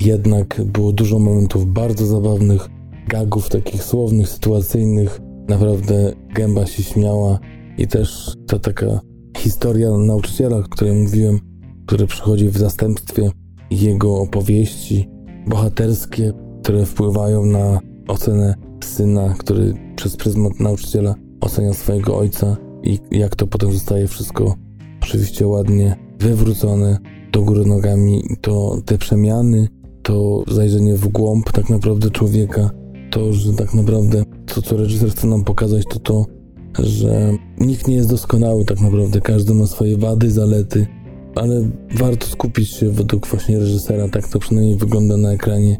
jednak było dużo momentów bardzo zabawnych, gagów takich słownych, sytuacyjnych. Naprawdę gęba się śmiała i też ta taka historia nauczyciela, o której mówiłem, który przychodzi w zastępstwie jego opowieści bohaterskie, które wpływają na ocenę syna, który przez pryzmat nauczyciela ocenia swojego ojca i jak to potem zostaje wszystko oczywiście ładnie wywrócone do góry nogami, to te przemiany, to zajrzenie w głąb tak naprawdę człowieka, to, że tak naprawdę to, co reżyser chce nam pokazać, to to, że nikt nie jest doskonały tak naprawdę, każdy ma swoje wady, zalety, ale warto skupić się według właśnie reżysera, tak to przynajmniej wygląda na ekranie,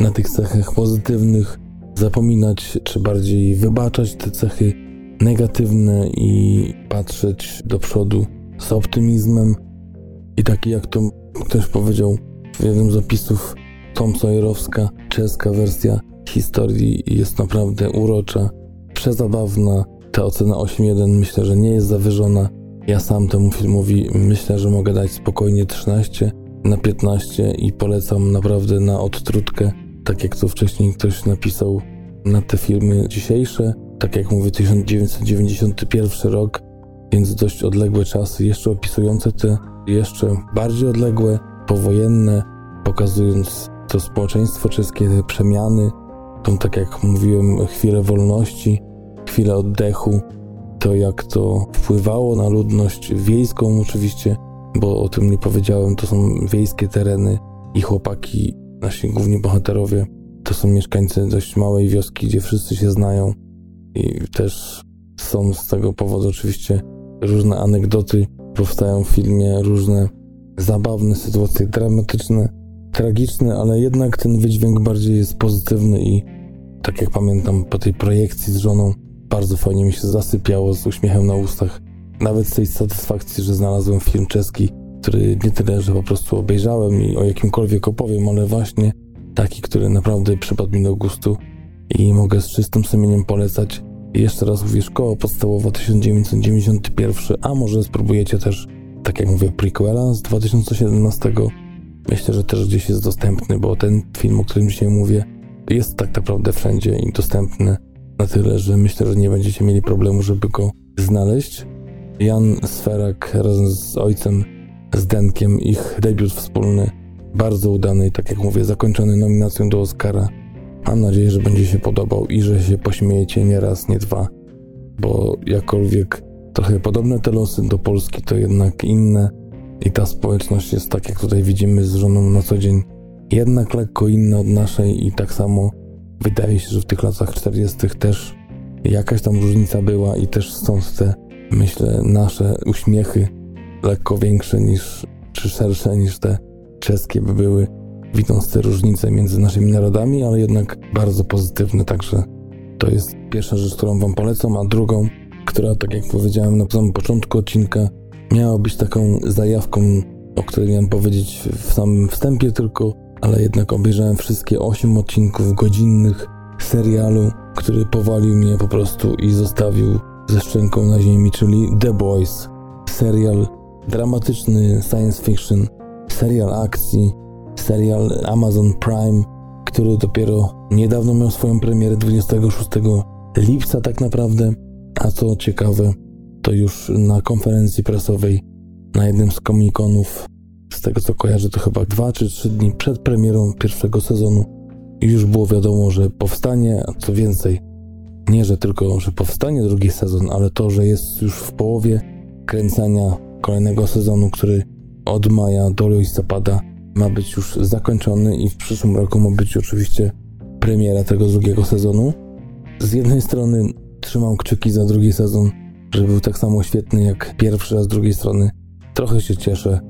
na tych cechach pozytywnych, zapominać, czy bardziej wybaczać te cechy negatywne i patrzeć do przodu z optymizmem. I taki jak to ktoś powiedział w jednym z opisów, Tom Sawyerowska, czeska wersja historii jest naprawdę urocza, przezabawna. Ta ocena 8.1 myślę, że nie jest zawyżona. Ja sam temu filmowi myślę, że mogę dać spokojnie 13 na 15 i polecam naprawdę na odtrutkę, tak jak to wcześniej ktoś napisał na te filmy dzisiejsze. Tak jak mówię, 1991 rok, więc dość odległe czasy, jeszcze opisujące te jeszcze bardziej odległe, powojenne, pokazując to społeczeństwo czeskie, te przemiany, tą, tak jak mówiłem, chwilę wolności, chwilę oddechu, to jak to wpływało na ludność wiejską oczywiście, bo o tym nie powiedziałem, to są wiejskie tereny i chłopaki, nasi główni bohaterowie, to są mieszkańcy dość małej wioski, gdzie wszyscy się znają i też są z tego powodu oczywiście różne anegdoty, powstają w filmie różne zabawne sytuacje dramatyczne, tragiczne, ale jednak ten wydźwięk bardziej jest pozytywny i tak jak pamiętam po tej projekcji z żoną, bardzo fajnie mi się zasypiało z uśmiechem na ustach. Nawet z tej satysfakcji, że znalazłem film czeski, który nie tyle, że po prostu obejrzałem i o jakimkolwiek opowiem, ale właśnie taki, który naprawdę przypadł mi do gustu i mogę z czystym sumieniem polecać. Jeszcze raz mówię, szkoła podstawowa 1991, a może spróbujecie też, tak jak mówię, prequela z 2017. Myślę, że też gdzieś jest dostępny, bo ten film, o którym dzisiaj mówię, jest tak naprawdę wszędzie i dostępny na tyle, że myślę, że nie będziecie mieli problemu, żeby go znaleźć. Jan Sferak razem z ojcem, z Denkiem, ich debiut wspólny, bardzo udany, tak jak mówię, zakończony nominacją do Oscara. Mam nadzieję, że będzie się podobał i że się pośmiejecie nie raz, nie dwa, bo jakkolwiek trochę podobne te losy do Polski, to jednak inne i ta społeczność jest tak, jak tutaj widzimy z żoną na co dzień, jednak lekko inna od naszej i tak samo wydaje się, że w tych latach 40. też jakaś tam różnica była i też stąd te, myślę, nasze uśmiechy lekko większe niż, czy szersze niż te czeskie by były. widząc te różnice między naszymi narodami, ale jednak bardzo pozytywny, także to jest pierwsza rzecz, którą Wam polecam, a drugą, która, tak jak powiedziałem na samym początku odcinka, miała być taką zajawką, o której miałem powiedzieć w samym wstępie tylko, ale jednak obejrzałem wszystkie 8 odcinków godzinnych serialu, który powalił mnie po prostu i zostawił ze szczęką na ziemi, czyli The Boys. Serial dramatyczny science fiction, serial akcji, serial Amazon Prime, który dopiero niedawno miał swoją premierę 26 lipca tak naprawdę, a co ciekawe, to już na konferencji prasowej na jednym z komikonów, z tego co kojarzę, to chyba dwa czy trzy dni przed premierą pierwszego sezonu już było wiadomo, że powstanie, a co więcej, nie, że tylko, że powstanie drugi sezon, ale to, że jest już w połowie kręcania kolejnego sezonu, który od maja do listopada ma być już zakończony i w przyszłym roku ma być oczywiście premiera tego drugiego sezonu. Z jednej strony trzymam kciuki za drugi sezon, żeby był tak samo świetny jak pierwszy, a z drugiej strony trochę się cieszę,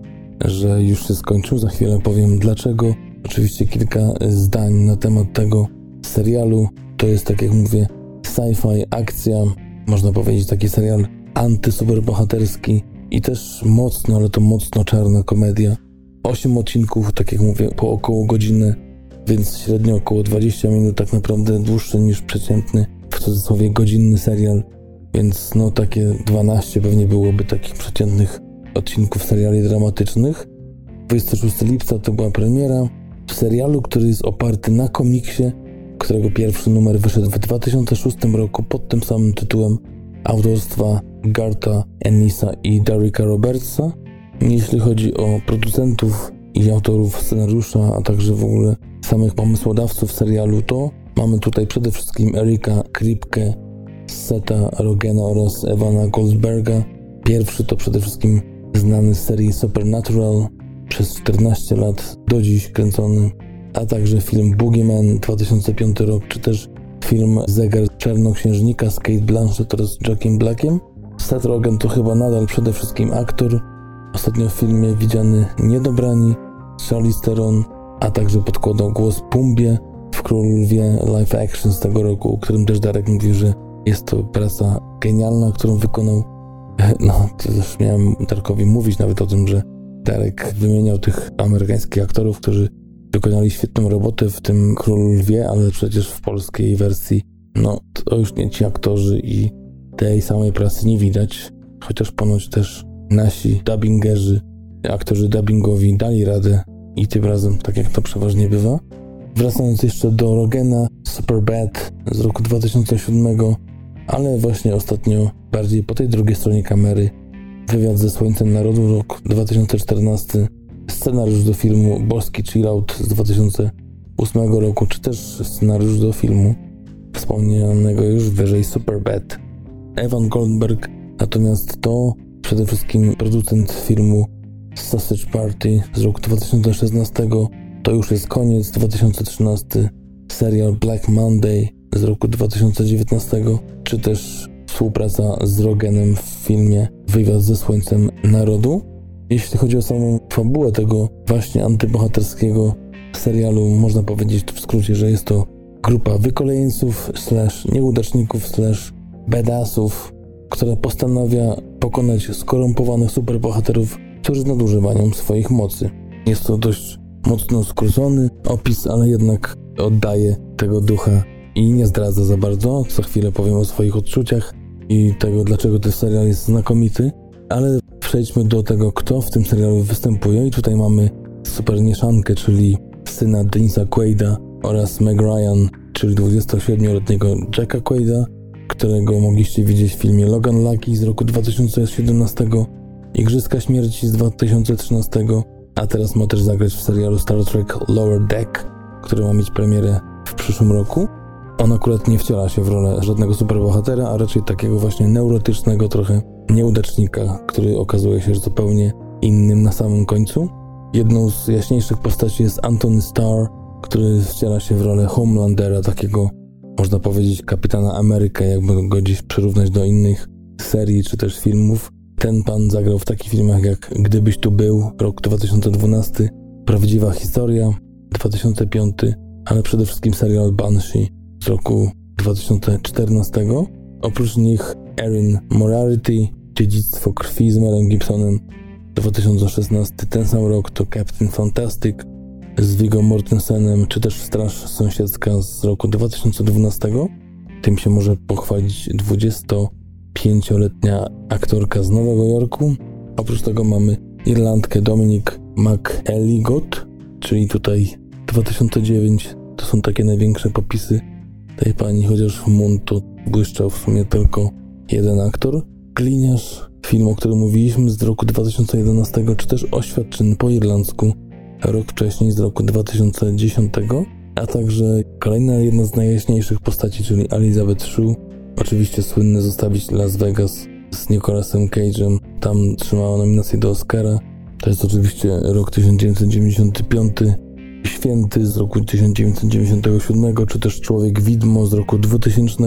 że już się skończył. Za chwilę powiem dlaczego. Oczywiście kilka zdań na temat tego serialu. To jest, tak jak mówię, sci-fi, akcja, można powiedzieć taki serial antysuperbohaterski i też mocno, ale to mocno czarna komedia. 8 odcinków, tak jak mówię, po około godziny, więc średnio około 20 minut, tak naprawdę dłuższy niż przeciętny, w cudzysłowie godzinny serial, więc no takie 12 pewnie byłoby takich przeciętnych odcinków seriali dramatycznych. 26 lipca to była premiera serialu, który jest oparty na komiksie, którego pierwszy numer wyszedł w 2006 roku pod tym samym tytułem autorstwa Garta Enisa i Darika Robertsa. Jeśli chodzi o producentów i autorów scenariusza, a także w ogóle samych pomysłodawców serialu, to mamy tutaj przede wszystkim Erika Kripke, Seta Rogena oraz Ewana Goldberga. Pierwszy to przede wszystkim znany z serii Supernatural, przez 14 lat do dziś kręcony, a także film Boogeyman 2005 rok, czy też film Zegar Czarnoksiężnika z Kate Blanchett oraz Jackiem Blackiem. Seth Rogen to chyba nadal przede wszystkim aktor, ostatnio w filmie widziany Niedobrani, Charlize Theron, a także podkładał głos Pumbie w Król Lwie live action z tego roku, o którym też Darek mówił, że jest to praca genialna, którą wykonał. [laughs] No, to też miałem Darkowi mówić nawet o tym, że Darek wymieniał tych amerykańskich aktorów, którzy wykonali świetną robotę w tym Król Lwie, ale przecież w polskiej wersji, no, to już nie ci aktorzy i tej samej pracy nie widać, chociaż ponoć też nasi dubbingerzy, aktorzy dubbingowi dali radę i tym razem, tak jak to przeważnie bywa. Wracając jeszcze do Rogena, Superbad z roku 2007, ale właśnie ostatnio bardziej po tej drugiej stronie kamery Wywiad ze Słońcem Narodu, rok 2014, scenariusz do filmu Boski Chillout z 2008 roku, czy też scenariusz do filmu wspomnianego już wyżej Superbad. Evan Goldberg natomiast to przede wszystkim producent filmu Sausage Party z roku 2016, to już jest koniec 2013, serial Black Monday z roku 2019, czy też współpraca z Rogenem w filmie Wywiad ze Słońcem Narodu. Jeśli chodzi o samą fabułę tego właśnie antybohaterskiego serialu, można powiedzieć w skrócie, że jest to grupa wykolejeńców, slash nieudaczników, slash badassów, która postanawia pokonać skorumpowanych superbohaterów, którzy nadużywają swoich mocy. Jest to dość mocno skrócony opis, ale jednak oddaje tego ducha i nie zdradza za bardzo. Co chwilę powiem o swoich odczuciach i tego, dlaczego ten serial jest znakomity, ale przejdźmy do tego, kto w tym serialu występuje. I tutaj mamy super mieszankę, czyli syna Denisa Quaida oraz Meg Ryan, czyli 27-letniego Jacka Quaida, którego mogliście widzieć w filmie Logan Lucky z roku 2017, Igrzyska Śmierci z 2013, a teraz ma też zagrać w serialu Star Trek Lower Deck, który ma mieć premierę w przyszłym roku. On akurat nie wciela się w rolę żadnego superbohatera, a raczej takiego właśnie neurotycznego trochę nieudacznika, który okazuje się zupełnie innym na samym końcu. Jedną z jaśniejszych postaci jest Anthony Starr, który wciela się w rolę Homelandera, takiego można powiedzieć kapitana Ameryka, jakby go gdzieś przyrównać do innych serii czy też filmów. Ten pan zagrał w takich filmach jak Gdybyś tu był, rok 2012, Prawdziwa historia, 2005, ale przede wszystkim serial Banshee z roku 2014. Oprócz nich Erin Morality, Dziedzictwo krwi z Melem Gibsonem 2016, ten sam rok to Captain Fantastic z Viggo Mortensenem, czy też Straż Sąsiedzka z roku 2012. Tym się może pochwalić 25-letnia aktorka z Nowego Jorku. Oprócz tego mamy Irlandkę Dominic McElligott, czyli tutaj 2009. To są takie największe popisy tej pani, chociaż w Moon to błyszczał w sumie tylko jeden aktor. Gliniarz, film, o którym mówiliśmy z roku 2011, czy też Oświadczyn po irlandzku, rok wcześniej z roku 2010, a także kolejna jedna z najjaśniejszych postaci, czyli Elizabeth Shue, oczywiście słynny zostawić Las Vegas z Nicolasem Cage'em, tam trzymała nominację do Oscara. To jest oczywiście rok 1995, Święty z roku 1997, czy też Człowiek Widmo z roku 2000,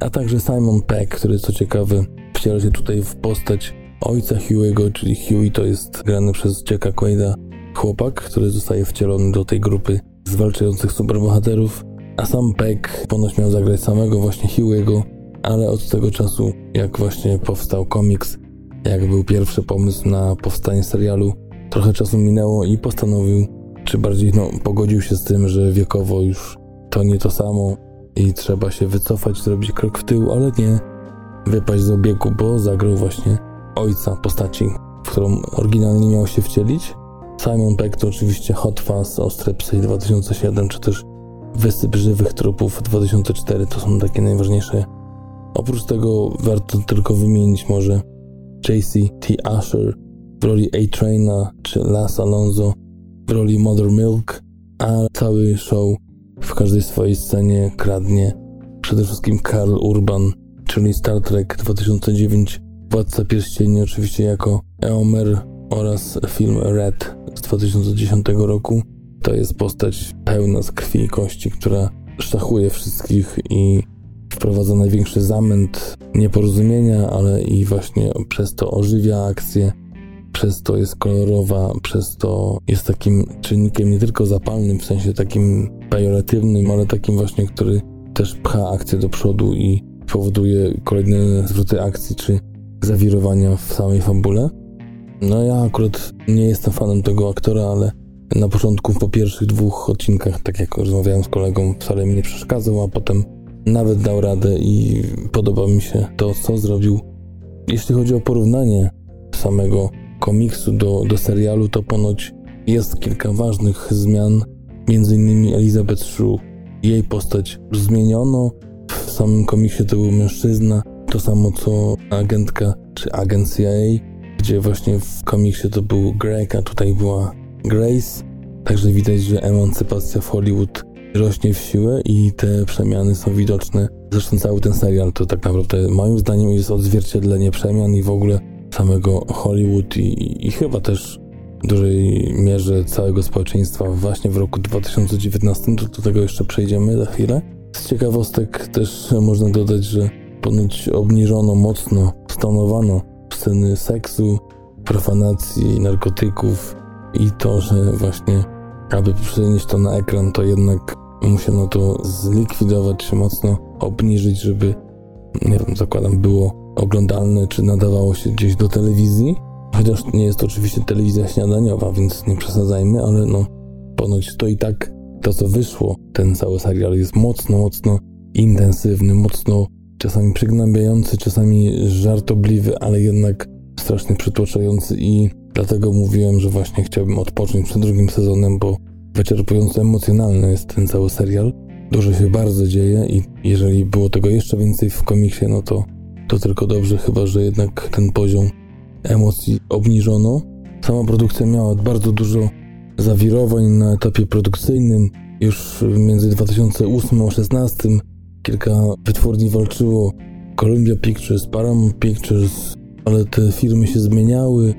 a także Simon Peck, który co ciekawe wciela się tutaj w postać ojca Hughego, czyli Hughie to jest grany przez Jacka Quaida chłopak, który zostaje wcielony do tej grupy zwalczających superbohaterów, a sam Peck ponoć miał zagrać samego właśnie Hughego, ale od tego czasu, jak właśnie powstał komiks, jak był pierwszy pomysł na powstanie serialu, trochę czasu minęło i postanowił, czy bardziej no, pogodził się z tym, że wiekowo już to nie to samo i trzeba się wycofać, zrobić krok w tył, ale nie wypaść z obiegu, bo zagrał właśnie ojca postaci, w którą oryginalnie miał się wcielić. Simon Peck to oczywiście Hot Fuzz, Ostre Psy 2007, czy też Wysyp Żywych Trupów 2004, to są takie najważniejsze. Oprócz tego warto tylko wymienić może JC T. Usher w roli A-Traina, czy Las Alonso w roli Mother Milk, a cały show w każdej swojej scenie kradnie przede wszystkim Karl Urban, czyli Star Trek 2009, Władca Pierścieni oczywiście jako Eomer oraz film Red z 2010 roku. To jest postać pełna z krwi i kości, która szachuje wszystkich i wprowadza największy zamęt nieporozumienia, ale i właśnie przez to ożywia akcję, przez to jest kolorowa, przez to jest takim czynnikiem nie tylko zapalnym, w sensie takim pejoratywnym, ale takim właśnie, który też pcha akcję do przodu i powoduje kolejne zwroty akcji czy zawirowania w samej fabule. No ja akurat nie jestem fanem tego aktora, ale na początku po pierwszych dwóch odcinkach, tak jak rozmawiałem z kolegą, wcale mi nie przeszkadzał, a potem nawet dał radę i podoba mi się to, co zrobił. Jeśli chodzi o porównanie samego komiksu do, do serialu, to ponoć jest kilka ważnych zmian. Między innymi Elizabeth Shue, jej postać zmieniono. W samym komiksie to był mężczyzna, to samo co agentka czy agent CIA, gdzie właśnie w komiksie to był Greg, a tutaj była Grace. Także widać, że emancypacja w Hollywood rośnie w siłę i te przemiany są widoczne. Zresztą cały ten serial to tak naprawdę moim zdaniem jest odzwierciedlenie przemian i w ogóle samego Hollywood i, i chyba też w dużej mierze całego społeczeństwa właśnie w roku 2019, to do tego jeszcze przejdziemy za chwilę. Z ciekawostek też można dodać, że ponoć obniżono mocno, stonowano sceny seksu, profanacji, narkotyków i to, że właśnie aby przenieść to na ekran, to jednak musiano to zlikwidować, mocno obniżyć, żeby, nie wiem, zakładam, było oglądalne, czy nadawało się gdzieś do telewizji. Chociaż nie jest to oczywiście telewizja śniadaniowa, więc nie przesadzajmy, ale no, ponoć to i tak to, co wyszło, ten cały serial jest mocno, mocno intensywny, mocno czasami przygnębiający, czasami żartobliwy, ale jednak strasznie przytłaczający i dlatego mówiłem, że właśnie chciałbym odpocząć przed drugim sezonem, bo wyczerpująco emocjonalny jest ten cały serial. Dużo się bardzo dzieje i jeżeli było tego jeszcze więcej w komiksie, no to, to tylko dobrze, chyba że jednak ten poziom emocji obniżono. Sama produkcja miała bardzo dużo zawirowań na etapie produkcyjnym. Już między 2008 a 2016 kilka wytwórni walczyło. Columbia Pictures, Paramount Pictures, ale te firmy się zmieniały,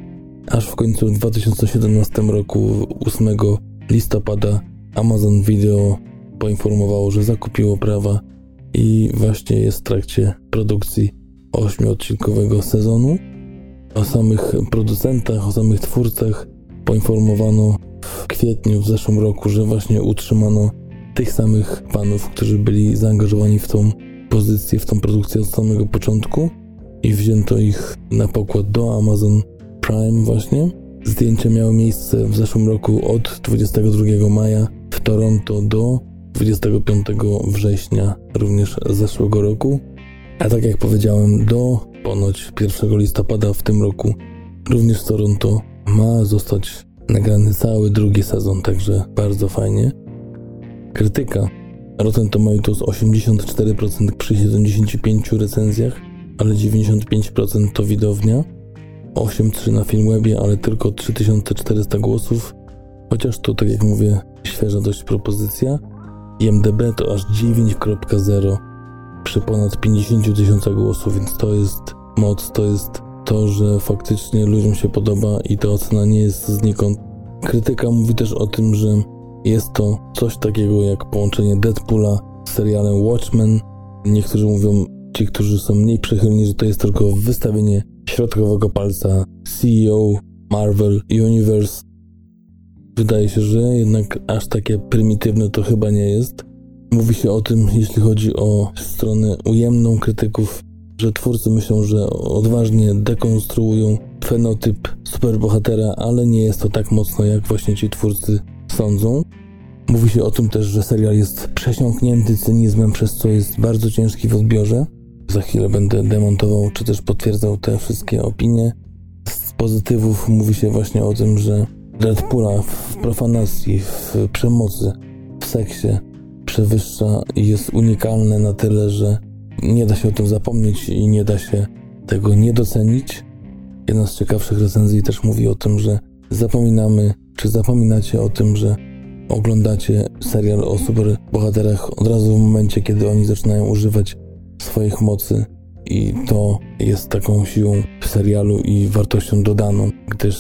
aż w końcu w 2017 roku 8 listopada Amazon Video poinformowało, że zakupiło prawa i właśnie jest w trakcie produkcji ośmiodcinkowego sezonu. O samych producentach, o samych twórcach poinformowano w w kwietniu w zeszłym roku, że właśnie utrzymano tych samych panów, którzy byli zaangażowani w tą pozycję, w tą produkcję od samego początku i wzięto ich na pokład do Amazon Prime właśnie. Zdjęcia miały miejsce w zeszłym roku od 22 maja w Toronto do 25 września również zeszłego roku. A tak jak powiedziałem, do ponoć 1 listopada w tym roku również w Toronto ma zostać nagrany cały drugi sezon, także bardzo fajnie. Krytyka Rotten Tomatoes 84% przy 75 recenzjach, ale 95% to widownia. 8.3 na Filmwebie, ale tylko 3400 głosów. Chociaż to, tak jak mówię, świeża dość propozycja. IMDB to aż 9.0 przy ponad 50 tysiącach głosów, więc to jest moc, to jest to, że faktycznie ludziom się podoba i ta ocena nie jest znikąd. Krytyka mówi też o tym, że jest to coś takiego jak połączenie Deadpoola z serialem Watchmen. Niektórzy mówią, ci, którzy są mniej przychylni, że to jest tylko wystawienie środkowego palca CEO Marvel Universe. Wydaje się, że jednak aż takie prymitywne to chyba nie jest. Mówi się o tym, jeśli chodzi o stronę ujemną krytyków, że twórcy myślą, że odważnie dekonstruują fenotyp superbohatera, ale nie jest to tak mocno, jak właśnie ci twórcy sądzą. Mówi się o tym też, że serial jest przesiąknięty cynizmem, przez co jest bardzo ciężki w odbiorze. Za chwilę będę demontował, czy też potwierdzał te wszystkie opinie. Z pozytywów mówi się właśnie o tym, że Deadpoola w profanacji, w przemocy, w seksie przewyższa i jest unikalne na tyle, że nie da się o tym zapomnieć i nie da się tego nie docenić. Jedna z ciekawszych recenzji też mówi o tym, że zapominamy, czy zapominacie o tym, że oglądacie serial o superbohaterach od razu w momencie, kiedy oni zaczynają używać swoich mocy i to jest taką siłą w serialu i wartością dodaną, gdyż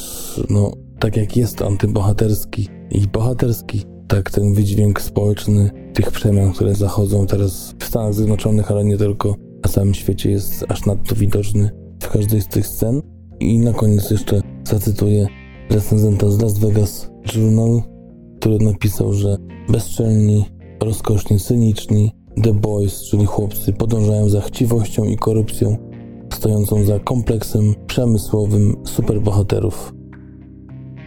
no, tak jak jest antybohaterski i bohaterski, tak ten wydźwięk społeczny tych przemian, które zachodzą teraz w Stanach Zjednoczonych, ale nie tylko, na całym świecie jest aż nadto widoczny w każdej z tych scen. I na koniec jeszcze zacytuję recenzenta z Las Vegas Journal, który napisał, że bezczelni, rozkosznie cyniczni, The Boys, czyli chłopcy, podążają za chciwością i korupcją, stojącą za kompleksem przemysłowym superbohaterów.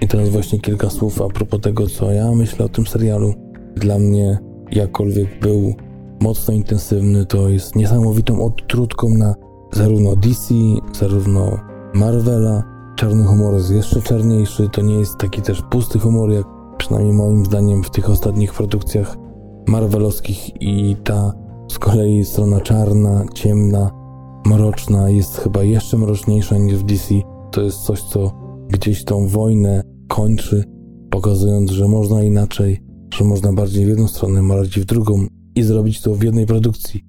I teraz właśnie kilka słów a propos tego, co ja myślę o tym serialu. Dla mnie, jakkolwiek był mocno intensywny, to jest niesamowitą odtrutką na zarówno DC, zarówno Marvela. Czarny humor jest jeszcze czarniejszy, to nie jest taki też pusty humor, jak przynajmniej moim zdaniem w tych ostatnich produkcjach marvelowskich i ta z kolei strona czarna, ciemna, mroczna jest chyba jeszcze mroczniejsza niż w DC. To jest coś, co gdzieś tą wojnę kończy, pokazując, że można inaczej, że można bardziej w jedną stronę, bardziej w drugą i zrobić to w jednej produkcji.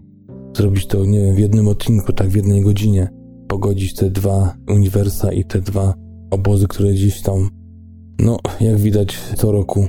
Zrobić to, nie wiem, w jednym odcinku, tak w jednej godzinie. Pogodzić te dwa uniwersa i te dwa obozy, które gdzieś tam, no, jak widać co roku,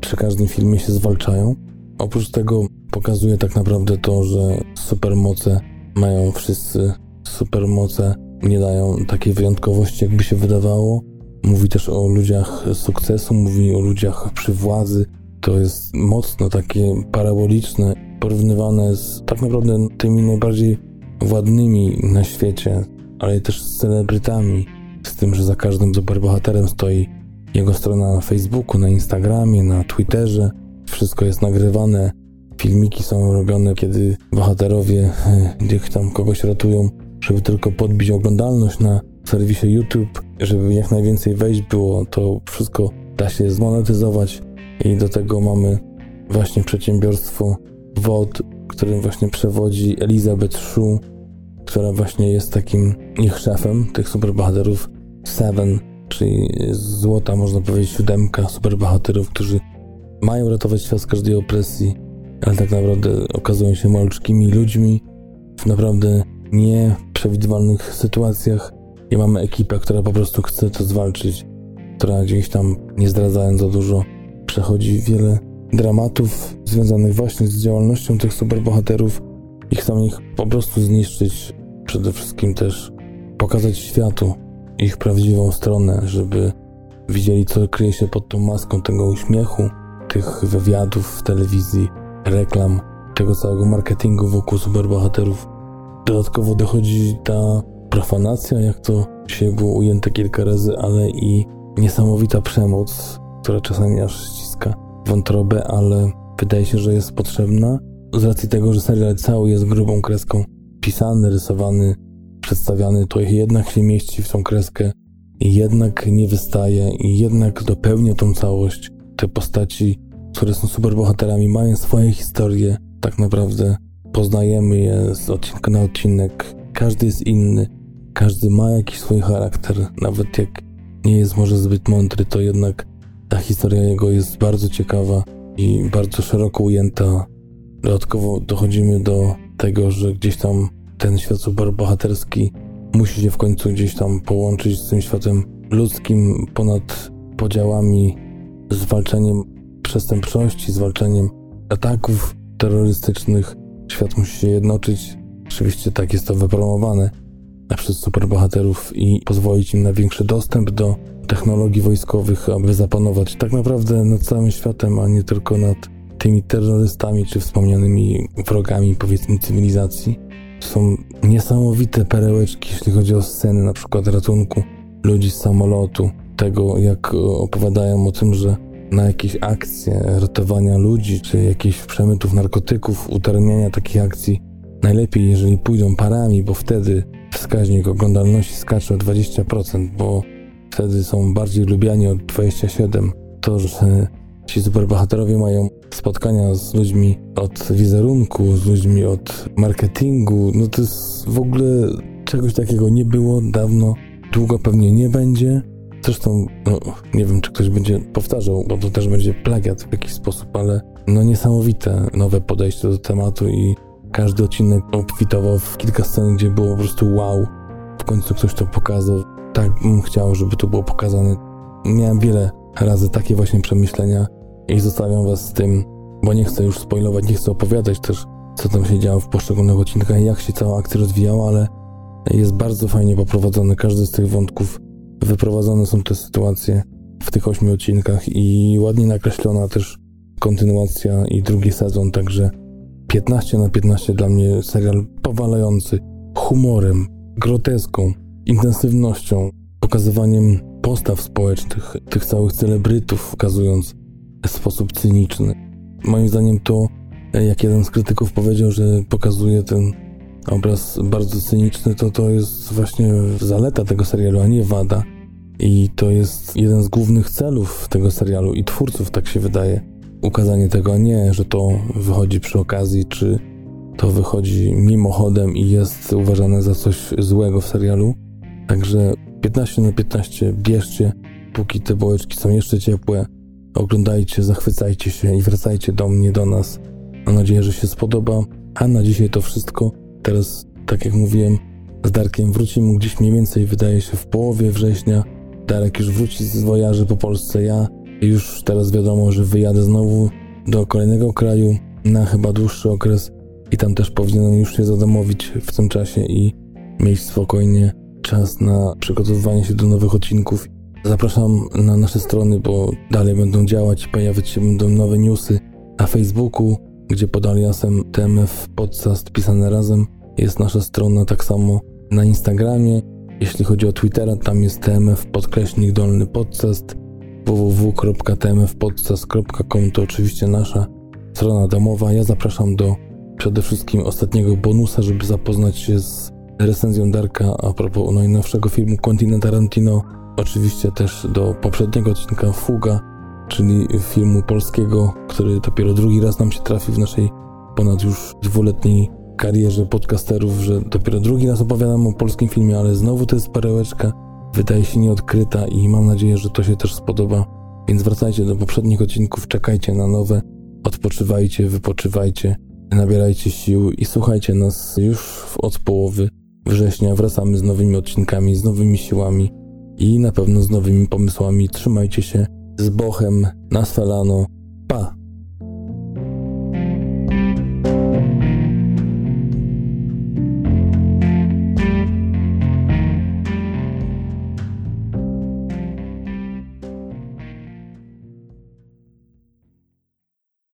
przy każdym filmie się zwalczają. Oprócz tego pokazuje tak naprawdę to, że supermoce mają wszyscy, supermoce nie dają takiej wyjątkowości, jakby się wydawało. Mówi też o ludziach sukcesu, mówi o ludziach przy władzy. To jest mocno takie paraboliczne, porównywane z tak naprawdę tymi najbardziej władnymi na świecie, ale też z celebrytami. Z tym, że za każdym superbohaterem stoi jego strona na Facebooku, na Instagramie, na Twitterze. Wszystko jest nagrywane, filmiki są robione, kiedy bohaterowie [laughs] gdzieś tam kogoś ratują, żeby tylko podbić oglądalność na serwisie YouTube, żeby jak najwięcej wejść było, to wszystko da się zmonetyzować i do tego mamy właśnie przedsiębiorstwo WOD, którym właśnie przewodzi Elizabeth Shue, która właśnie jest takim ich szefem tych superbohaterów Seven, czyli złota, można powiedzieć, siódemka superbohaterów, którzy mają ratować świat z każdej opresji, ale tak naprawdę okazują się maluczkimi ludźmi w naprawdę nieprzewidywalnych sytuacjach i mamy ekipę, która po prostu chce to zwalczyć, która gdzieś tam, nie zdradzając za dużo, przechodzi wiele dramatów związanych właśnie z działalnością tych superbohaterów i chcą ich po prostu zniszczyć. Przede wszystkim też pokazać światu ich prawdziwą stronę, żeby widzieli, co kryje się pod tą maską tego uśmiechu, tych wywiadów w telewizji, reklam, tego całego marketingu wokół superbohaterów. Dodatkowo dochodzi ta profanacja, jak to się było ujęte kilka razy, ale i niesamowita przemoc, która czasami aż ściska wątrobę, ale wydaje się, że jest potrzebna z racji tego, że serial cały jest grubą kreską pisany, rysowany, przedstawiany, to jednak się mieści w tą kreskę i jednak nie wystaje i jednak dopełnia tą całość. Te postaci, które są superbohaterami, mają swoje historie. Tak naprawdę poznajemy je z odcinka na odcinek. Każdy jest inny, każdy ma jakiś swój charakter. Nawet jak nie jest może zbyt mądry, to jednak ta historia jego jest bardzo ciekawa i bardzo szeroko ujęta. Dodatkowo dochodzimy do tego, że gdzieś tam ten świat superbohaterski musi się w końcu gdzieś tam połączyć z tym światem ludzkim ponad podziałami, zwalczaniem przestępczości, zwalczaniem ataków terrorystycznych. Świat musi się jednoczyć. Oczywiście tak jest to wypromowane przez superbohaterów i pozwolić im na większy dostęp do technologii wojskowych, aby zapanować tak naprawdę nad całym światem, a nie tylko nad tymi terrorystami czy wspomnianymi wrogami, powiedzmy, cywilizacji. Są niesamowite perełeczki, jeśli chodzi o sceny, na przykład ratunku ludzi z samolotu, tego jak opowiadają o tym, że na jakieś akcje ratowania ludzi, czy jakichś przemytów narkotyków, utarniania takich akcji, najlepiej jeżeli pójdą parami, bo wtedy wskaźnik oglądalności skacze o 20%, bo wtedy są bardziej lubiani od 27%. To, że ci superbohaterowie mają spotkania z ludźmi od wizerunku, z ludźmi od marketingu, no to jest w ogóle czegoś takiego nie było dawno, długo pewnie nie będzie. Zresztą, no, nie wiem, czy ktoś będzie powtarzał, bo to też będzie plagiat w jakiś sposób, ale no niesamowite nowe podejście do tematu i każdy odcinek obfitował w kilka scen, gdzie było po prostu wow. W końcu ktoś to pokazał. Tak bym chciał, żeby to było pokazane. Miałem wiele razy takie właśnie przemyślenia i zostawiam was z tym, bo nie chcę już spoilować, nie chcę opowiadać też, co tam się działo w poszczególnych odcinkach i jak się cała akcja rozwijała, ale jest bardzo fajnie poprowadzony każdy z tych wątków. Wyprowadzone są te sytuacje w tych ośmiu odcinkach i ładnie nakreślona też kontynuacja i drugi sezon, także 15 na 15 dla mnie serial powalający humorem, groteską, intensywnością, pokazywaniem postaw społecznych, tych całych celebrytów, pokazując sposób cyniczny. Moim zdaniem to, jak jeden z krytyków powiedział, że pokazuje ten obraz bardzo cyniczny, to to jest właśnie zaleta tego serialu, a nie wada. I to jest jeden z głównych celów tego serialu i twórców, tak się wydaje. Ukazanie tego, a nie, że to wychodzi przy okazji, czy to wychodzi mimochodem i jest uważane za coś złego w serialu. Także 15 na 15 bierzcie, póki te bułeczki są jeszcze ciepłe. Oglądajcie, zachwycajcie się i wracajcie do mnie, do nas. Mam nadzieję, że się spodoba. A na dzisiaj to wszystko. Teraz, tak jak mówiłem, z Darkiem wrócimy gdzieś mniej więcej, wydaje się, w połowie września. Darek już wróci z wojaży po Polsce. Ja już teraz wiadomo, że wyjadę znowu do kolejnego kraju na chyba dłuższy okres i tam też powinienem już się zadomowić w tym czasie i mieć spokojnie czas na przygotowywanie się do nowych odcinków Zapraszam na nasze strony, bo dalej będą działać, pojawiać się będą nowe newsy na Facebooku, gdzie pod aliasem TMF Podcast pisane razem jest nasza strona, tak samo na Instagramie. Jeśli chodzi o Twittera, tam jest TMF podkreśnik dolny podcast www.tmfpodcast.com to oczywiście nasza strona domowa. Ja zapraszam do przede wszystkim ostatniego bonusa, żeby zapoznać się z recenzją Darka a propos najnowszego filmu Quentina Tarantino Oczywiście też do poprzedniego odcinka Fuga, czyli filmu polskiego, który dopiero drugi raz nam się trafił w naszej ponad już dwuletniej karierze podcasterów, że dopiero drugi raz opowiadam o polskim filmie, ale znowu to jest perełeczka, wydaje się nieodkryta i mam nadzieję, że to się też spodoba. Więc wracajcie do poprzednich odcinków, czekajcie na nowe, odpoczywajcie, wypoczywajcie, nabierajcie sił i słuchajcie nas już od połowy września. Wracamy z nowymi odcinkami, z nowymi siłami i na pewno z nowymi pomysłami. Trzymajcie się z Bochem na Sfalano. Pa!